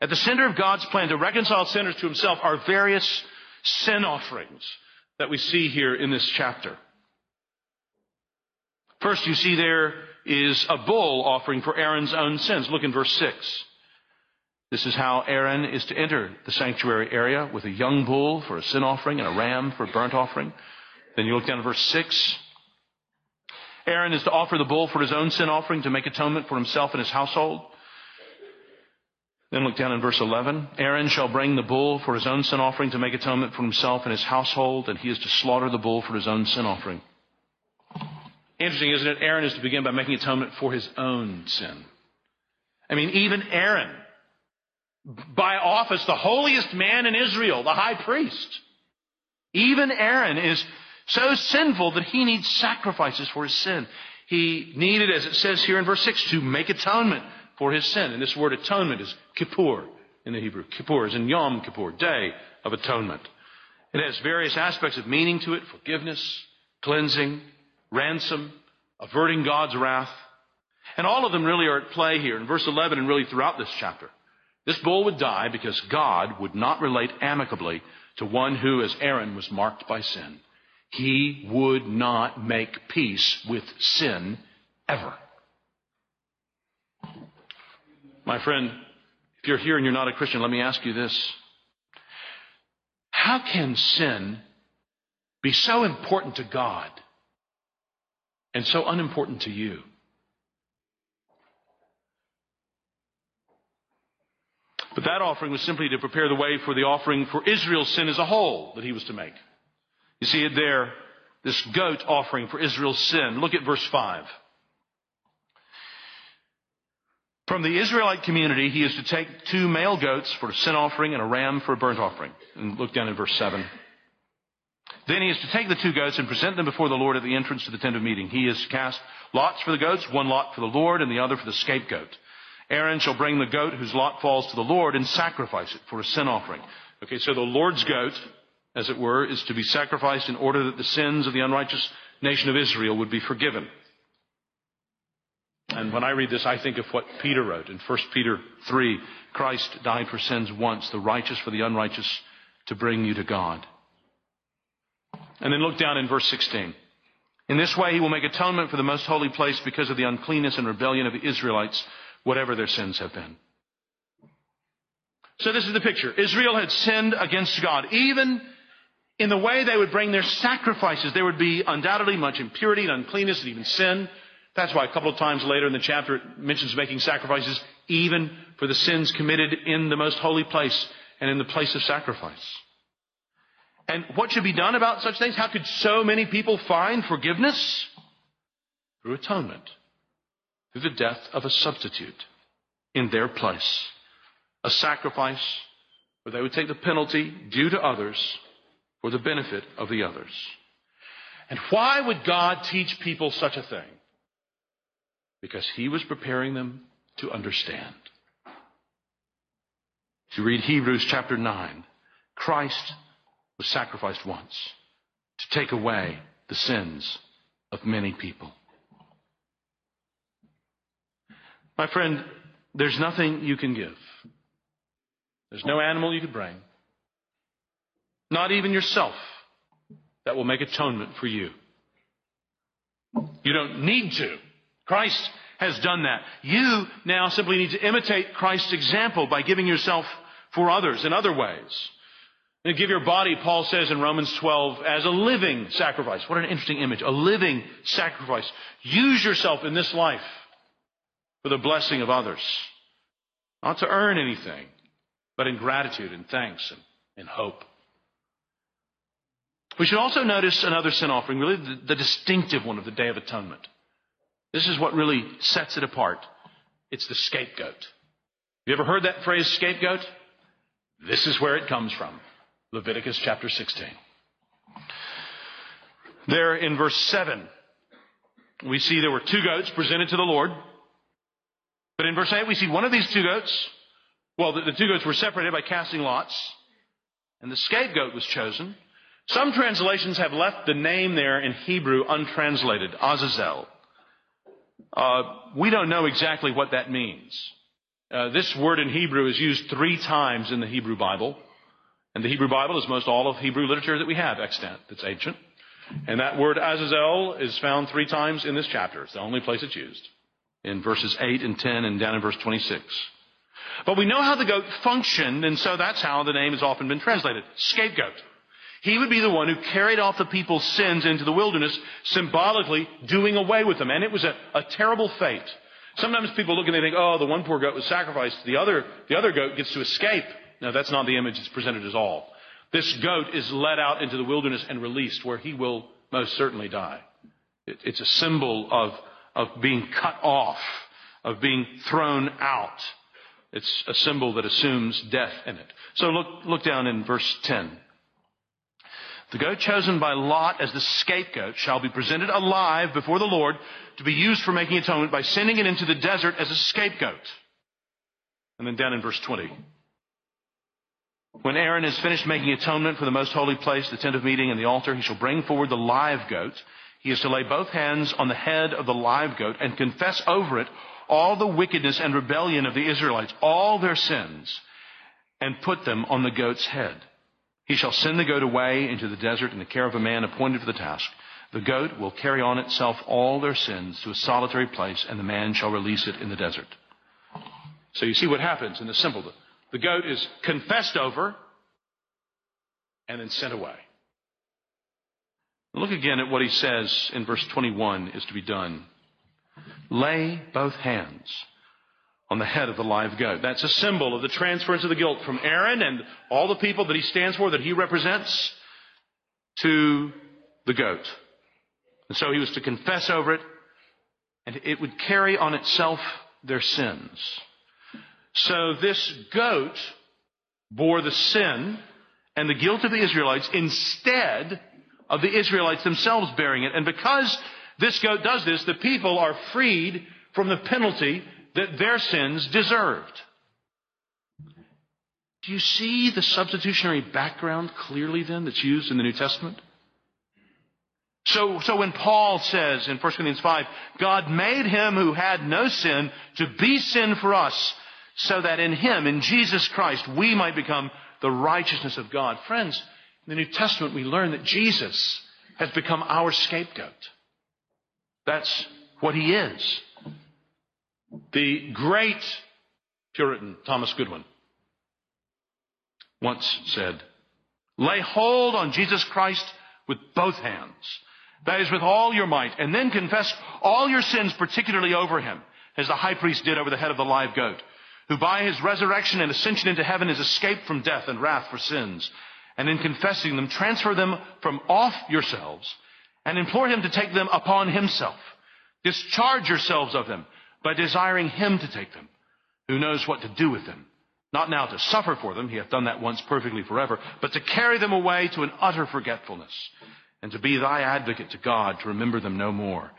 At the center of God's plan to reconcile sinners to himself are various sin offerings that we see here in this chapter. First, you see there is a bull offering for Aaron's own sins. Look in verse 6. This is how Aaron is to enter the sanctuary area with a young bull for a sin offering and a ram for a burnt offering. Then you look down at verse 6. Aaron is to offer the bull for his own sin offering to make atonement for himself and his household. Then look down in verse 11. Aaron shall bring the bull for his own sin offering to make atonement for himself and his household, and he is to slaughter the bull for his own sin offering. Interesting, isn't it? Aaron is to begin by making atonement for his own sin. I mean, even Aaron by office the holiest man in Israel, the high priest. Even Aaron is so sinful that he needs sacrifices for his sin. He needed, as it says here in verse 6, to make atonement for his sin. And this word atonement is kippur in the Hebrew. Kippur is in Yom Kippur, day of atonement. It has various aspects of meaning to it forgiveness, cleansing, ransom, averting God's wrath. And all of them really are at play here in verse 11 and really throughout this chapter. This bull would die because God would not relate amicably to one who, as Aaron, was marked by sin. He would not make peace with sin ever. My friend, if you're here and you're not a Christian, let me ask you this. How can sin be so important to God and so unimportant to you? But that offering was simply to prepare the way for the offering for Israel's sin as a whole that he was to make. You see it there, this goat offering for Israel's sin. Look at verse 5. From the Israelite community, he is to take two male goats for a sin offering and a ram for a burnt offering. And look down in verse 7. Then he is to take the two goats and present them before the Lord at the entrance to the tent of meeting. He is to cast lots for the goats, one lot for the Lord and the other for the scapegoat. Aaron shall bring the goat whose lot falls to the Lord and sacrifice it for a sin offering. Okay, so the Lord's goat, as it were, is to be sacrificed in order that the sins of the unrighteous nation of Israel would be forgiven. And when I read this, I think of what Peter wrote in 1 Peter 3. Christ died for sins once, the righteous for the unrighteous, to bring you to God. And then look down in verse 16. In this way, he will make atonement for the most holy place because of the uncleanness and rebellion of the Israelites whatever their sins have been. So this is the picture. Israel had sinned against God. Even in the way they would bring their sacrifices, there would be undoubtedly much impurity and uncleanness and even sin. That's why a couple of times later in the chapter it mentions making sacrifices even for the sins committed in the most holy place and in the place of sacrifice. And what should be done about such things? How could so many people find forgiveness? Through atonement. through the death of a substitute in their place. A sacrifice where they would take the penalty due to others for the benefit of the others. And why would God teach people such a thing? Because He was preparing them to understand. If you read Hebrews chapter 9, Christ was sacrificed once to take away the sins of many people. My friend, there's nothing you can give. There's no animal you could bring. Not even yourself that will make atonement for you. You don't need to. Christ has done that. You now simply need to imitate Christ's example by giving yourself for others in other ways. And give your body, Paul says in Romans 12, as a living sacrifice. What an interesting image. A living sacrifice. Use yourself in this life for the blessing of others. Not to earn anything, but in gratitude and thanks and, and hope. We should also notice another sin offering, really the, the distinctive one of the Day of Atonement. This is what really sets it apart. It's the scapegoat. You ever heard that phrase, scapegoat? This is where it comes from. Leviticus chapter 16. There in verse 7, we see there were two goats presented to the Lord. But in verse 8, we see one of these two goats. Well, the, the two goats were separated by casting lots, and the scapegoat was chosen. Some translations have left the name there in Hebrew untranslated, Azazel. Uh, we don't know exactly what that means. Uh, this word in Hebrew is used three times in the Hebrew Bible. And the Hebrew Bible is most all of Hebrew literature that we have extant, that's ancient. And that word Azazel is found three times in this chapter. It's the only place it's used. In verses 8 and 10 and down in verse 26. But we know how the goat functioned, and so that's how the name has often been translated. Scapegoat. He would be the one who carried off the people's sins into the wilderness, symbolically doing away with them. And it was a, a terrible fate. Sometimes people look and they think, oh, the one poor goat was sacrificed. The other, the other goat gets to escape. No, that's not the image that's presented at all. This goat is led out into the wilderness and released where he will most certainly die. It, it's a symbol of, of being cut off, of being thrown out. It's a symbol that assumes death in it. So look, look down in verse 10. The goat chosen by Lot as the scapegoat shall be presented alive before the Lord to be used for making atonement by sending it into the desert as a scapegoat. And then down in verse 20. When Aaron has finished making atonement for the most holy place, the tent of meeting and the altar, he shall bring forward the live goat. He is to lay both hands on the head of the live goat and confess over it all the wickedness and rebellion of the Israelites, all their sins, and put them on the goat's head. He shall send the goat away into the desert in the care of a man appointed for the task. The goat will carry on itself all their sins to a solitary place, and the man shall release it in the desert. So you see what happens in the simple. The goat is confessed over and then sent away. Look again at what he says in verse 21 is to be done. Lay both hands on the head of the live goat. That's a symbol of the transference of the guilt from Aaron and all the people that he stands for, that he represents, to the goat. And so he was to confess over it, and it would carry on itself their sins. So this goat bore the sin and the guilt of the Israelites instead of the Israelites themselves bearing it. And because this goat does this, the people are freed from the penalty that their sins deserved. Do you see the substitutionary background clearly then that's used in the New Testament? So, so when Paul says in 1 Corinthians 5, God made him who had no sin to be sin for us, so that in him, in Jesus Christ, we might become the righteousness of God. Friends, in the New Testament we learn that Jesus has become our scapegoat. That's what he is. The great Puritan Thomas Goodwin once said, lay hold on Jesus Christ with both hands. That is with all your might, and then confess all your sins, particularly over him, as the high priest did over the head of the live goat, who by his resurrection and ascension into heaven has escaped from death and wrath for sins. And in confessing them, transfer them from off yourselves and implore him to take them upon himself. Discharge yourselves of them by desiring him to take them, who knows what to do with them. Not now to suffer for them, he hath done that once perfectly forever, but to carry them away to an utter forgetfulness, and to be thy advocate to God, to remember them no more,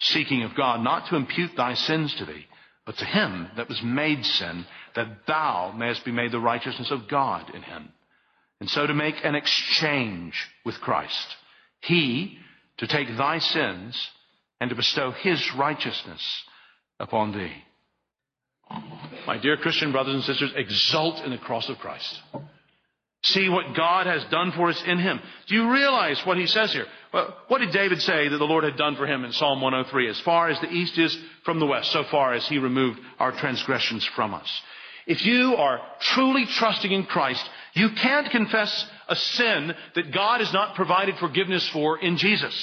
seeking of God not to impute thy sins to thee, but to him that was made sin, that thou mayest be made the righteousness of God in him. And so to make an exchange with Christ. He to take thy sins and to bestow his righteousness upon thee. My dear Christian brothers and sisters, exult in the cross of Christ. See what God has done for us in Him. Do you realize what He says here? What did David say that the Lord had done for him in Psalm 103? As far as the east is from the west, so far as He removed our transgressions from us. If you are truly trusting in Christ, you can't confess a sin that God has not provided forgiveness for in Jesus.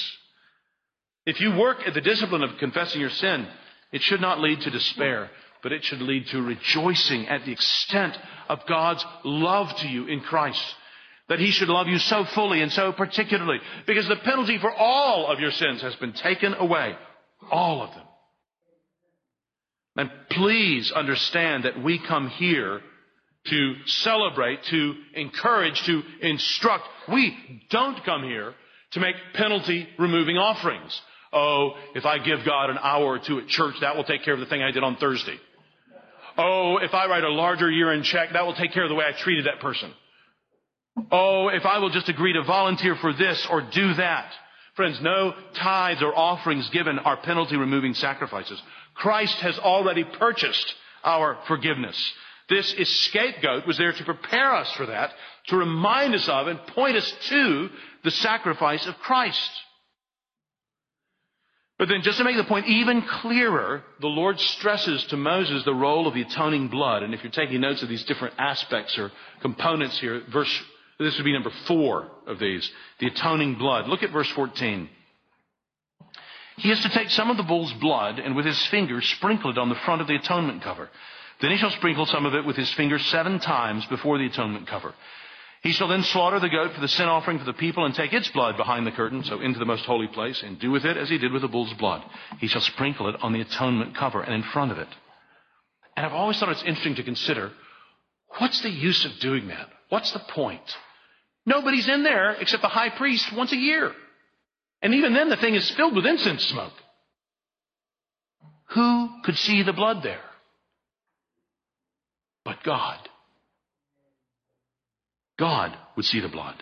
If you work at the discipline of confessing your sin, it should not lead to despair, but it should lead to rejoicing at the extent of God's love to you in Christ. That He should love you so fully and so particularly, because the penalty for all of your sins has been taken away. All of them. And please understand that we come here to celebrate, to encourage, to instruct. We don't come here to make penalty removing offerings. Oh, if I give God an hour or two at church, that will take care of the thing I did on Thursday. Oh, if I write a larger year-end check, that will take care of the way I treated that person. Oh, if I will just agree to volunteer for this or do that. Friends, no tithes or offerings given are penalty removing sacrifices. Christ has already purchased our forgiveness. This scapegoat was there to prepare us for that, to remind us of and point us to the sacrifice of Christ. But then just to make the point even clearer, the Lord stresses to Moses the role of the atoning blood. And if you're taking notes of these different aspects or components here, verse, this would be number four of these, the atoning blood. Look at verse 14. He is to take some of the bull's blood and with his finger sprinkle it on the front of the atonement cover. Then he shall sprinkle some of it with his finger seven times before the atonement cover. He shall then slaughter the goat for the sin offering for the people and take its blood behind the curtain, so into the most holy place, and do with it as he did with the bull's blood. He shall sprinkle it on the atonement cover and in front of it. And I've always thought it's interesting to consider, what's the use of doing that? What's the point? Nobody's in there except the high priest once a year. And even then the thing is filled with incense smoke. Who could see the blood there? But God. God would see the blood.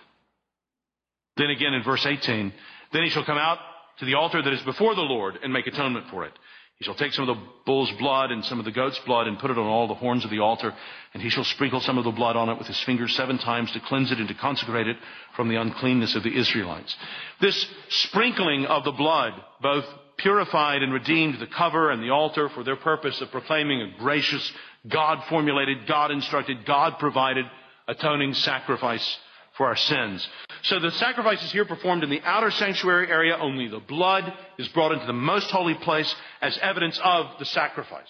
Then again in verse 18, then he shall come out to the altar that is before the Lord and make atonement for it. He shall take some of the bull's blood and some of the goat's blood and put it on all the horns of the altar, and he shall sprinkle some of the blood on it with his fingers seven times to cleanse it and to consecrate it from the uncleanness of the Israelites. This sprinkling of the blood both purified and redeemed the cover and the altar for their purpose of proclaiming a gracious, God formulated, God instructed, God provided atoning sacrifice for our sins. So the sacrifice is here performed in the outer sanctuary area. Only the blood is brought into the most holy place as evidence of the sacrifice.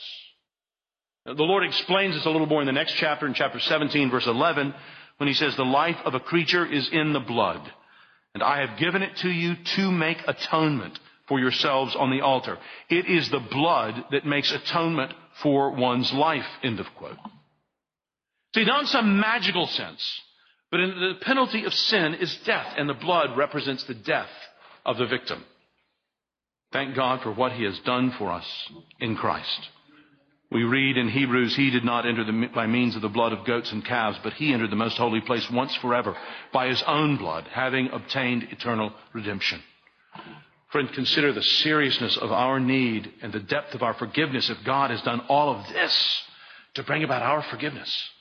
The Lord explains this a little more in the next chapter, in chapter 17, verse 11, when he says, The life of a creature is in the blood, and I have given it to you to make atonement for yourselves on the altar. It is the blood that makes atonement for one's life. End of quote. See, not in some magical sense, but in the penalty of sin is death, and the blood represents the death of the victim. Thank God for what He has done for us in Christ. We read in Hebrews, He did not enter the, by means of the blood of goats and calves, but He entered the most holy place once forever by His own blood, having obtained eternal redemption. Friend, consider the seriousness of our need and the depth of our forgiveness if God has done all of this to bring about our forgiveness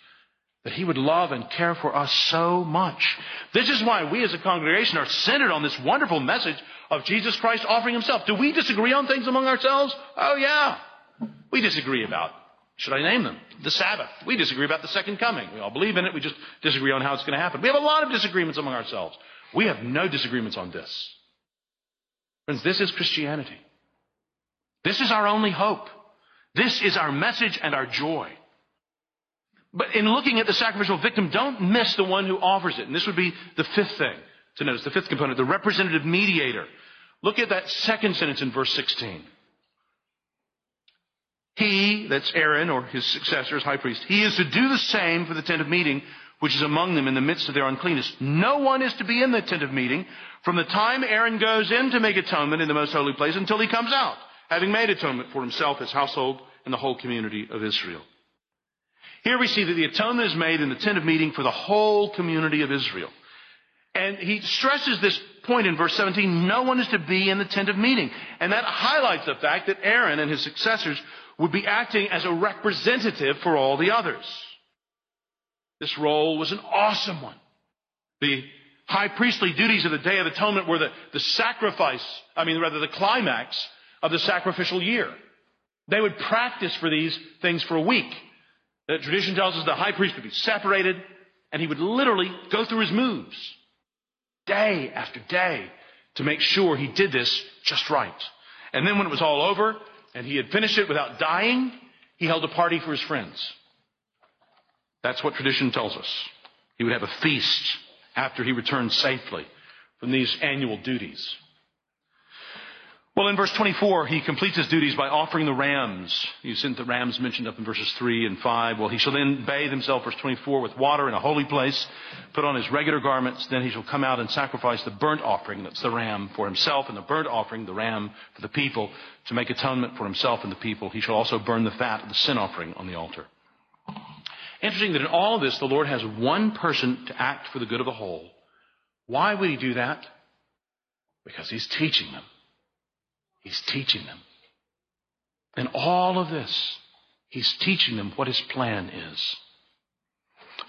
that he would love and care for us so much. This is why we as a congregation are centered on this wonderful message of Jesus Christ offering himself. Do we disagree on things among ourselves? Oh yeah. We disagree about, should I name them? The Sabbath. We disagree about the second coming. We all believe in it. We just disagree on how it's going to happen. We have a lot of disagreements among ourselves. We have no disagreements on this. Friends, this is Christianity. This is our only hope. This is our message and our joy. But in looking at the sacrificial victim, don't miss the one who offers it. And this would be the fifth thing to notice, the fifth component, the representative mediator. Look at that second sentence in verse 16. He, that's Aaron or his successor as high priest, he is to do the same for the tent of meeting, which is among them in the midst of their uncleanness. No one is to be in the tent of meeting from the time Aaron goes in to make atonement in the most holy place until he comes out, having made atonement for himself, his household, and the whole community of Israel. Here we see that the atonement is made in the tent of meeting for the whole community of Israel. And he stresses this point in verse 17, no one is to be in the tent of meeting. And that highlights the fact that Aaron and his successors would be acting as a representative for all the others. This role was an awesome one. The high priestly duties of the Day of Atonement were the, the sacrifice, I mean, rather the climax of the sacrificial year. They would practice for these things for a week. The tradition tells us the high priest would be separated and he would literally go through his moves day after day to make sure he did this just right. And then when it was all over and he had finished it without dying, he held a party for his friends. That's what tradition tells us. He would have a feast after he returned safely from these annual duties. Well, in verse 24, he completes his duties by offering the rams. You see the rams mentioned up in verses 3 and 5. Well, he shall then bathe himself, verse 24, with water in a holy place, put on his regular garments. Then he shall come out and sacrifice the burnt offering, that's the ram, for himself, and the burnt offering, the ram, for the people, to make atonement for himself and the people. He shall also burn the fat of the sin offering on the altar. Interesting that in all this, the Lord has one person to act for the good of the whole. Why would he do that? Because he's teaching them. He's teaching them. In all of this, he's teaching them what his plan is.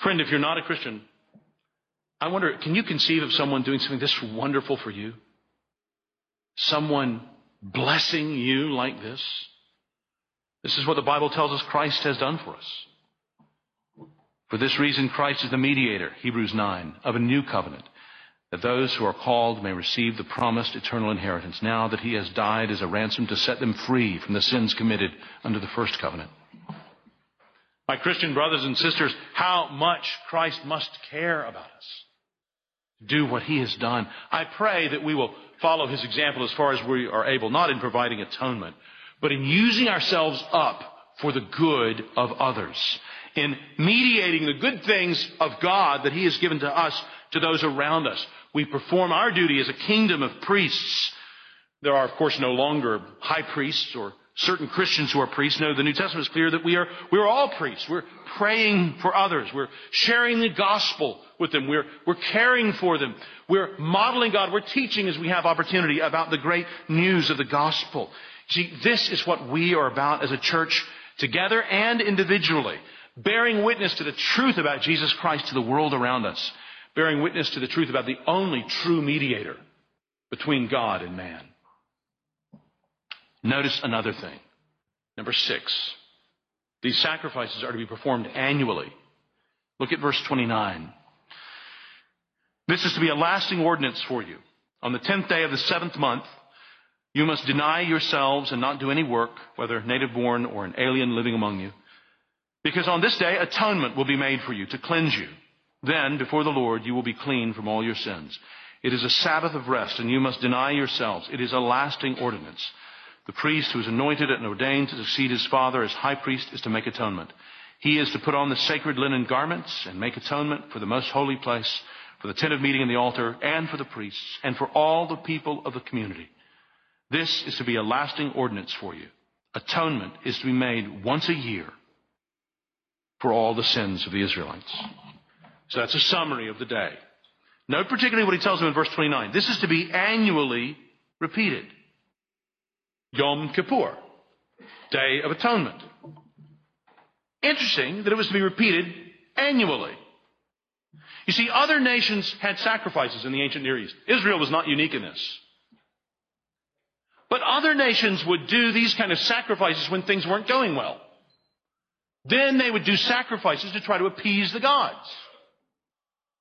Friend, if you're not a Christian, I wonder, can you conceive of someone doing something this wonderful for you? Someone blessing you like this? This is what the Bible tells us Christ has done for us. For this reason, Christ is the mediator, Hebrews 9, of a new covenant that those who are called may receive the promised eternal inheritance now that he has died as a ransom to set them free from the sins committed under the first covenant. My Christian brothers and sisters, how much Christ must care about us. Do what he has done. I pray that we will follow his example as far as we are able, not in providing atonement, but in using ourselves up for the good of others, in mediating the good things of God that he has given to us to those around us. We perform our duty as a kingdom of priests. There are, of course, no longer high priests or certain Christians who are priests. No, the New Testament is clear that we are, we're all priests. We're praying for others. We're sharing the gospel with them. We're, we're caring for them. We're modeling God. We're teaching as we have opportunity about the great news of the gospel. See, this is what we are about as a church together and individually. Bearing witness to the truth about Jesus Christ to the world around us bearing witness to the truth about the only true mediator between God and man. Notice another thing. Number six. These sacrifices are to be performed annually. Look at verse 29. This is to be a lasting ordinance for you. On the tenth day of the seventh month, you must deny yourselves and not do any work, whether native born or an alien living among you. Because on this day, atonement will be made for you to cleanse you. Then, before the Lord, you will be clean from all your sins. It is a Sabbath of rest, and you must deny yourselves. It is a lasting ordinance. The priest who is anointed and ordained to succeed his father as high priest is to make atonement. He is to put on the sacred linen garments and make atonement for the most holy place, for the tent of meeting and the altar, and for the priests, and for all the people of the community. This is to be a lasting ordinance for you. Atonement is to be made once a year for all the sins of the Israelites. So that's a summary of the day. Note particularly what he tells them in verse 29. This is to be annually repeated. Yom Kippur, Day of Atonement. Interesting that it was to be repeated annually. You see, other nations had sacrifices in the ancient Near East. Israel was not unique in this. But other nations would do these kind of sacrifices when things weren't going well. Then they would do sacrifices to try to appease the gods.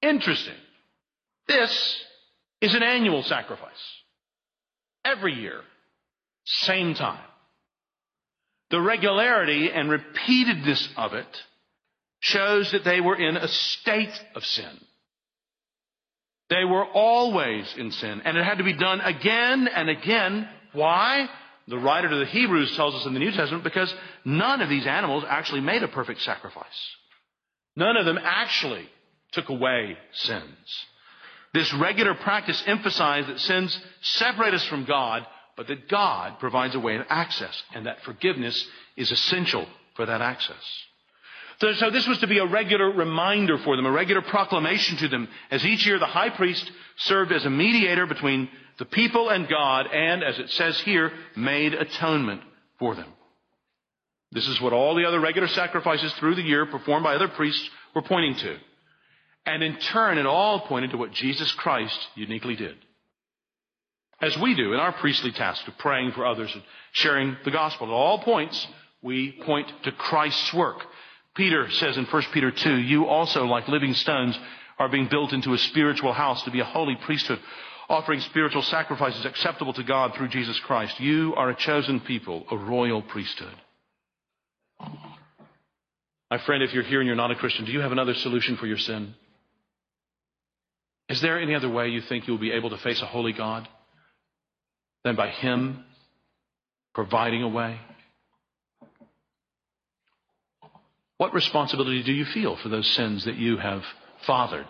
Interesting. This is an annual sacrifice. Every year. Same time. The regularity and repeatedness of it shows that they were in a state of sin. They were always in sin, and it had to be done again and again. Why? the writer to the Hebrews tells us in the New Testament because none of these animals actually made a perfect sacrifice. None of them actually took away sins. This regular practice emphasized that sins separate us from God, but that God provides a way of access, and that forgiveness is essential for that access. So, so, this was to be a regular reminder for them, a regular proclamation to them, as each year the high priest served as a mediator between the people and God, and, as it says here, made atonement for them. This is what all the other regular sacrifices through the year performed by other priests were pointing to. And in turn, it all pointed to what Jesus Christ uniquely did. As we do in our priestly task of praying for others and sharing the gospel. At all points, we point to Christ's work. Peter says in 1 Peter 2, you also, like living stones, are being built into a spiritual house to be a holy priesthood, offering spiritual sacrifices acceptable to God through Jesus Christ. You are a chosen people, a royal priesthood. My friend, if you're here and you're not a Christian, do you have another solution for your sin? Is there any other way you think you'll be able to face a holy God than by Him providing a way? What responsibility do you feel for those sins that you have fathered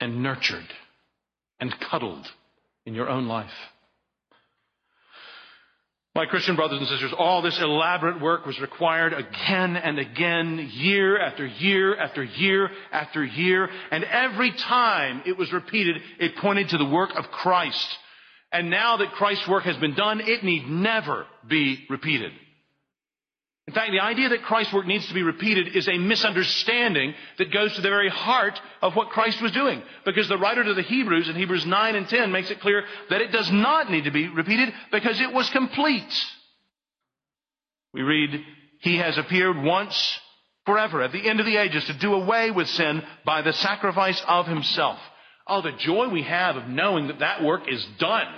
and nurtured and cuddled in your own life? My Christian brothers and sisters, all this elaborate work was required again and again, year after year after year after year, and every time it was repeated, it pointed to the work of Christ. And now that Christ's work has been done, it need never be repeated. In fact, the idea that Christ's work needs to be repeated is a misunderstanding that goes to the very heart of what Christ was doing. Because the writer to the Hebrews in Hebrews 9 and 10 makes it clear that it does not need to be repeated because it was complete. We read, He has appeared once forever at the end of the ages to do away with sin by the sacrifice of Himself. Oh, the joy we have of knowing that that work is done.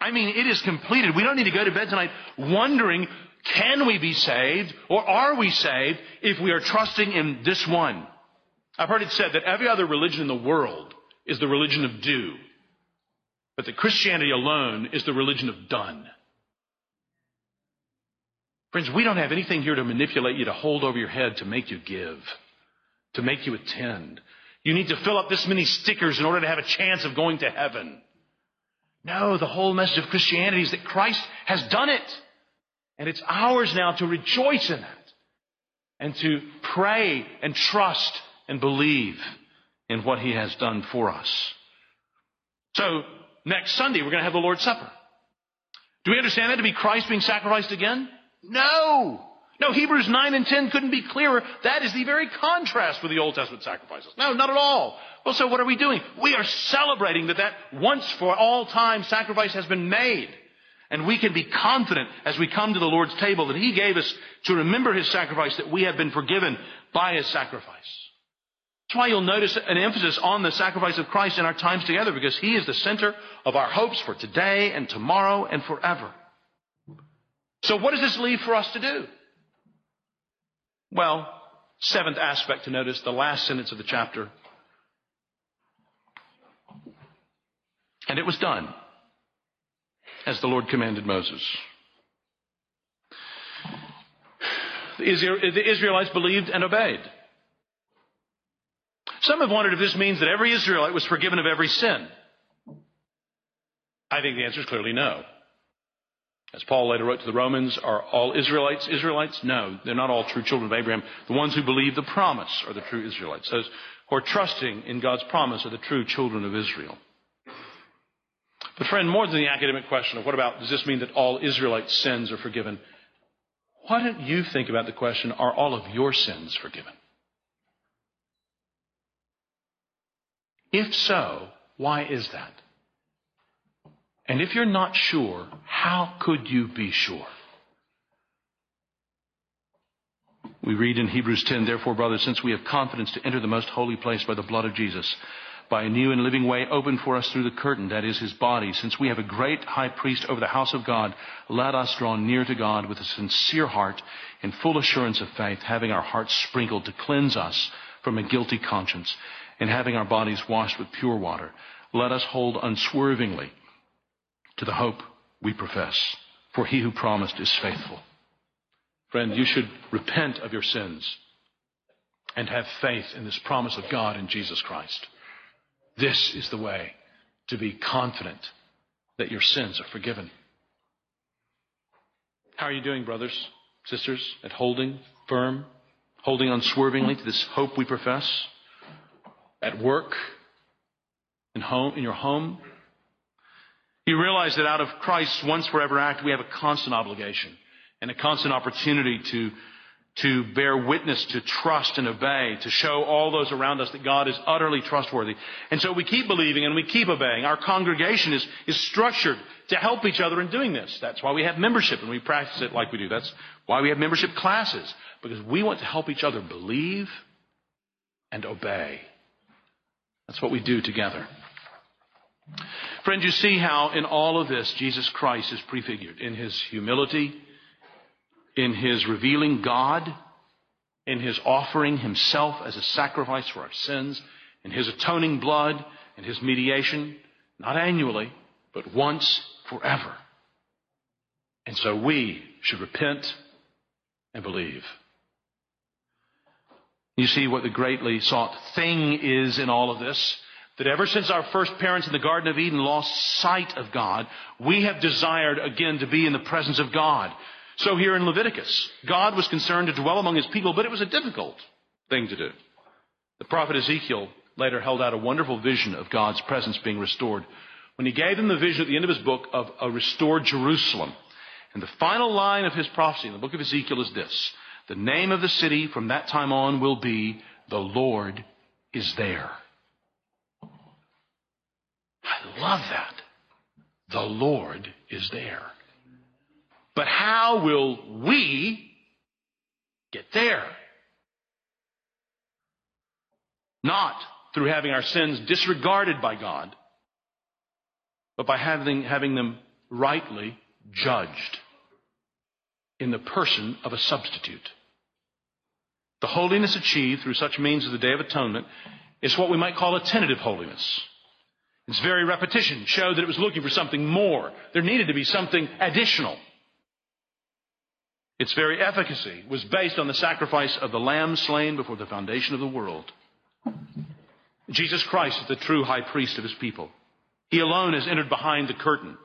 I mean, it is completed. We don't need to go to bed tonight wondering can we be saved or are we saved if we are trusting in this one? I've heard it said that every other religion in the world is the religion of do, but that Christianity alone is the religion of done. Friends, we don't have anything here to manipulate you to hold over your head to make you give, to make you attend. You need to fill up this many stickers in order to have a chance of going to heaven. No, the whole message of Christianity is that Christ has done it. And it's ours now to rejoice in that and to pray and trust and believe in what He has done for us. So, next Sunday, we're going to have the Lord's Supper. Do we understand that to be Christ being sacrificed again? No! No, Hebrews 9 and 10 couldn't be clearer. That is the very contrast with the Old Testament sacrifices. No, not at all. Well, so what are we doing? We are celebrating that that once for all time sacrifice has been made. And we can be confident as we come to the Lord's table that He gave us to remember His sacrifice, that we have been forgiven by His sacrifice. That's why you'll notice an emphasis on the sacrifice of Christ in our times together, because He is the center of our hopes for today and tomorrow and forever. So what does this leave for us to do? Well, seventh aspect to notice, the last sentence of the chapter. And it was done as the Lord commanded Moses. The Israelites believed and obeyed. Some have wondered if this means that every Israelite was forgiven of every sin. I think the answer is clearly no. As Paul later wrote to the Romans, are all Israelites Israelites? No, they're not all true children of Abraham. The ones who believe the promise are the true Israelites. Those who are trusting in God's promise are the true children of Israel. But friend, more than the academic question of what about, does this mean that all Israelite sins are forgiven? Why don't you think about the question, are all of your sins forgiven? If so, why is that? And if you're not sure, how could you be sure? We read in Hebrews 10, therefore, brothers, since we have confidence to enter the most holy place by the blood of Jesus, by a new and living way opened for us through the curtain, that is his body. Since we have a great high priest over the house of God, let us draw near to God with a sincere heart in full assurance of faith, having our hearts sprinkled to cleanse us from a guilty conscience, and having our bodies washed with pure water. Let us hold unswervingly to the hope we profess. For he who promised is faithful. Friend, you should repent of your sins and have faith in this promise of God in Jesus Christ. This is the way to be confident that your sins are forgiven. How are you doing, brothers, sisters, at holding firm, holding unswervingly to this hope we profess? At work, in home, in your home? You realize that out of Christ's once forever act, we have a constant obligation and a constant opportunity to to bear witness, to trust and obey, to show all those around us that God is utterly trustworthy. And so we keep believing and we keep obeying. Our congregation is, is structured to help each other in doing this. That's why we have membership and we practice it like we do. That's why we have membership classes, because we want to help each other believe and obey. That's what we do together. Friends, you see how in all of this Jesus Christ is prefigured in his humility, in his revealing God, in his offering himself as a sacrifice for our sins, in his atoning blood, in his mediation, not annually, but once forever. And so we should repent and believe. You see what the greatly sought thing is in all of this? That ever since our first parents in the Garden of Eden lost sight of God, we have desired again to be in the presence of God. So here in Leviticus, God was concerned to dwell among his people, but it was a difficult thing to do. The prophet Ezekiel later held out a wonderful vision of God's presence being restored when he gave them the vision at the end of his book of a restored Jerusalem. And the final line of his prophecy in the book of Ezekiel is this. The name of the city from that time on will be, the Lord is there. I love that. The Lord is there. But how will we get there? Not through having our sins disregarded by God, but by having, having them rightly judged in the person of a substitute. The holiness achieved through such means as the Day of Atonement is what we might call a tentative holiness. Its very repetition showed that it was looking for something more. There needed to be something additional. Its very efficacy was based on the sacrifice of the lamb slain before the foundation of the world. Jesus Christ is the true high priest of his people. He alone has entered behind the curtain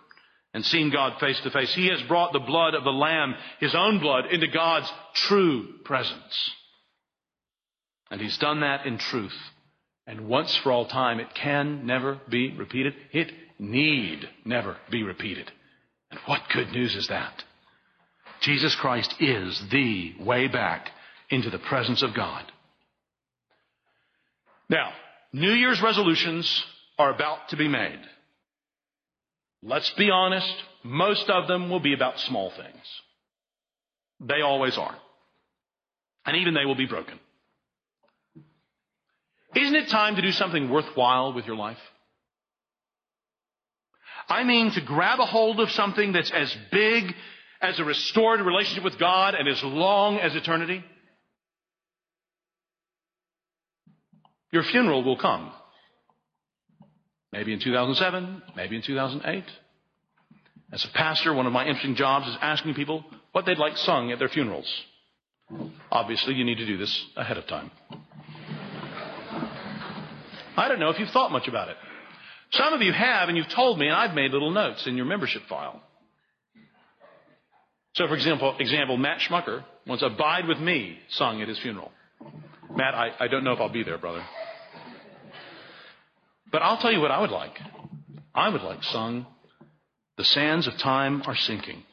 and seen God face to face. He has brought the blood of the lamb, his own blood, into God's true presence. And he's done that in truth. And once for all time, it can never be repeated. It need never be repeated. And what good news is that? Jesus Christ is the way back into the presence of God. Now, New Year's resolutions are about to be made. Let's be honest, most of them will be about small things. They always are. And even they will be broken. Isn't it time to do something worthwhile with your life? I mean to grab a hold of something that's as big as a restored relationship with God and as long as eternity? Your funeral will come. Maybe in 2007, maybe in 2008. As a pastor, one of my interesting jobs is asking people what they'd like sung at their funerals. Obviously, you need to do this ahead of time. I don't know if you've thought much about it. Some of you have, and you've told me, and I've made little notes in your membership file. So, for example, example Matt Schmucker wants Abide with Me sung at his funeral. Matt, I, I don't know if I'll be there, brother. But I'll tell you what I would like. I would like sung The Sands of Time Are Sinking.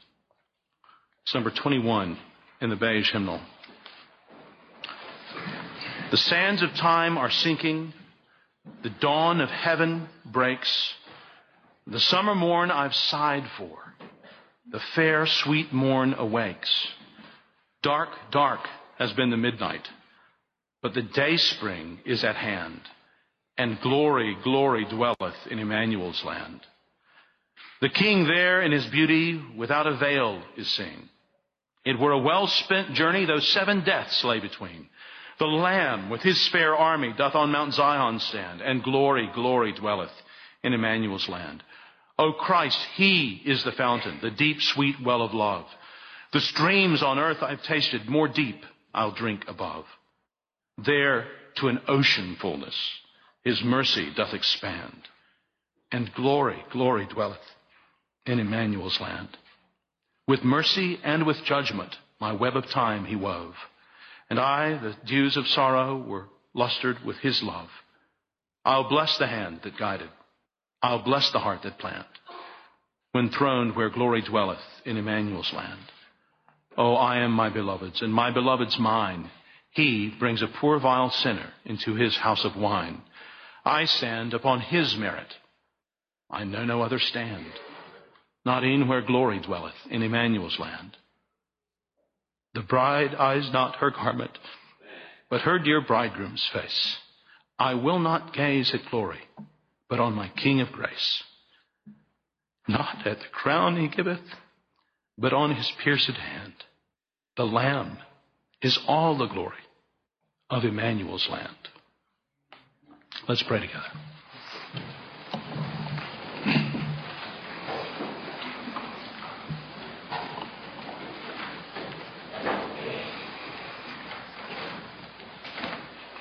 It's number 21 in the beige hymnal. The sands of time are sinking. The dawn of heaven breaks. The summer morn I've sighed for. The fair, sweet morn awakes. Dark, dark has been the midnight, but the day spring is at hand, and glory, glory dwelleth in Emmanuel's land. The king there in his beauty without a veil is seen. It were a well spent journey, though seven deaths lay between. The Lamb with his fair army doth on Mount Zion stand, and glory, glory dwelleth in Emmanuel's land. O Christ, He is the fountain, the deep, sweet well of love. The streams on earth I've tasted, more deep I'll drink above. There to an ocean fullness, His mercy doth expand. And glory, glory dwelleth in Emmanuel's land. With mercy and with judgment, my web of time He wove. And I, the dews of sorrow, were lustered with His love. I'll bless the hand that guided. I'll bless the heart that planned. When throned where glory dwelleth in Emmanuel's land. Oh, I am my beloved's, and my beloved's mine. He brings a poor vile sinner into his house of wine. I stand upon his merit. I know no other stand, not in where glory dwelleth in Emmanuel's land. The bride eyes not her garment, but her dear bridegroom's face. I will not gaze at glory, but on my King of grace. Not at the crown he giveth, but on his pierced hand. The Lamb is all the glory of Emmanuel's land. Let's pray together.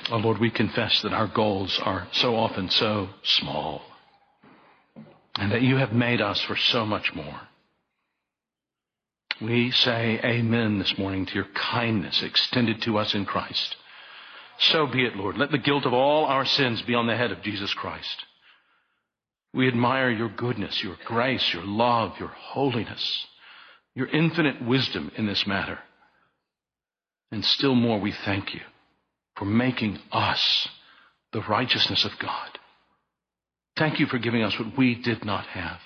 Oh Lord, we confess that our goals are so often so small and that you have made us for so much more. We say amen this morning to your kindness extended to us in Christ. So be it, Lord. Let the guilt of all our sins be on the head of Jesus Christ. We admire your goodness, your grace, your love, your holiness, your infinite wisdom in this matter. And still more, we thank you for making us the righteousness of God. Thank you for giving us what we did not have.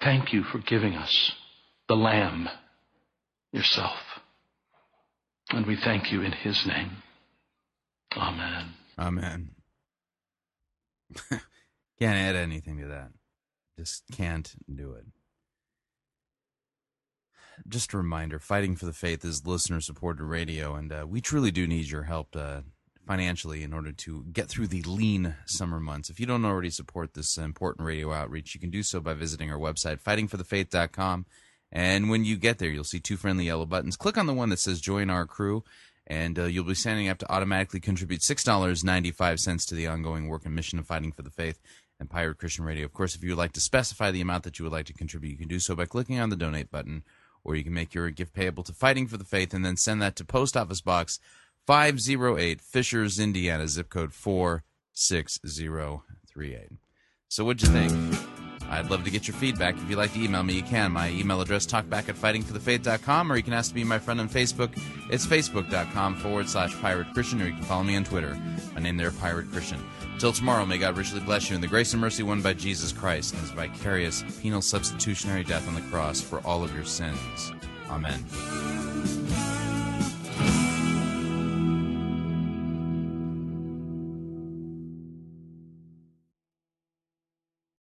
Thank you for giving us the Lamb, yourself. And we thank you in His name. Amen. Amen. can't add anything to that. Just can't do it. Just a reminder Fighting for the Faith is listener supported radio, and uh, we truly do need your help uh, financially in order to get through the lean summer months. If you don't already support this important radio outreach, you can do so by visiting our website, fightingforthefaith.com. And when you get there, you'll see two friendly yellow buttons. Click on the one that says Join Our Crew, and uh, you'll be signing up to automatically contribute $6.95 to the ongoing work and mission of Fighting for the Faith and Pirate Christian Radio. Of course, if you would like to specify the amount that you would like to contribute, you can do so by clicking on the donate button, or you can make your gift payable to Fighting for the Faith and then send that to Post Office Box 508, Fishers, Indiana, zip code 46038. So, what'd you think? I'd love to get your feedback. If you'd like to email me, you can. My email address, talkback at fightingforthefaith.com, or you can ask to be my friend on Facebook. It's facebook.com forward slash pirate Christian, or you can follow me on Twitter. My name there, Pirate Christian. Until tomorrow, may God richly bless you in the grace and mercy won by Jesus Christ and his vicarious penal substitutionary death on the cross for all of your sins. Amen.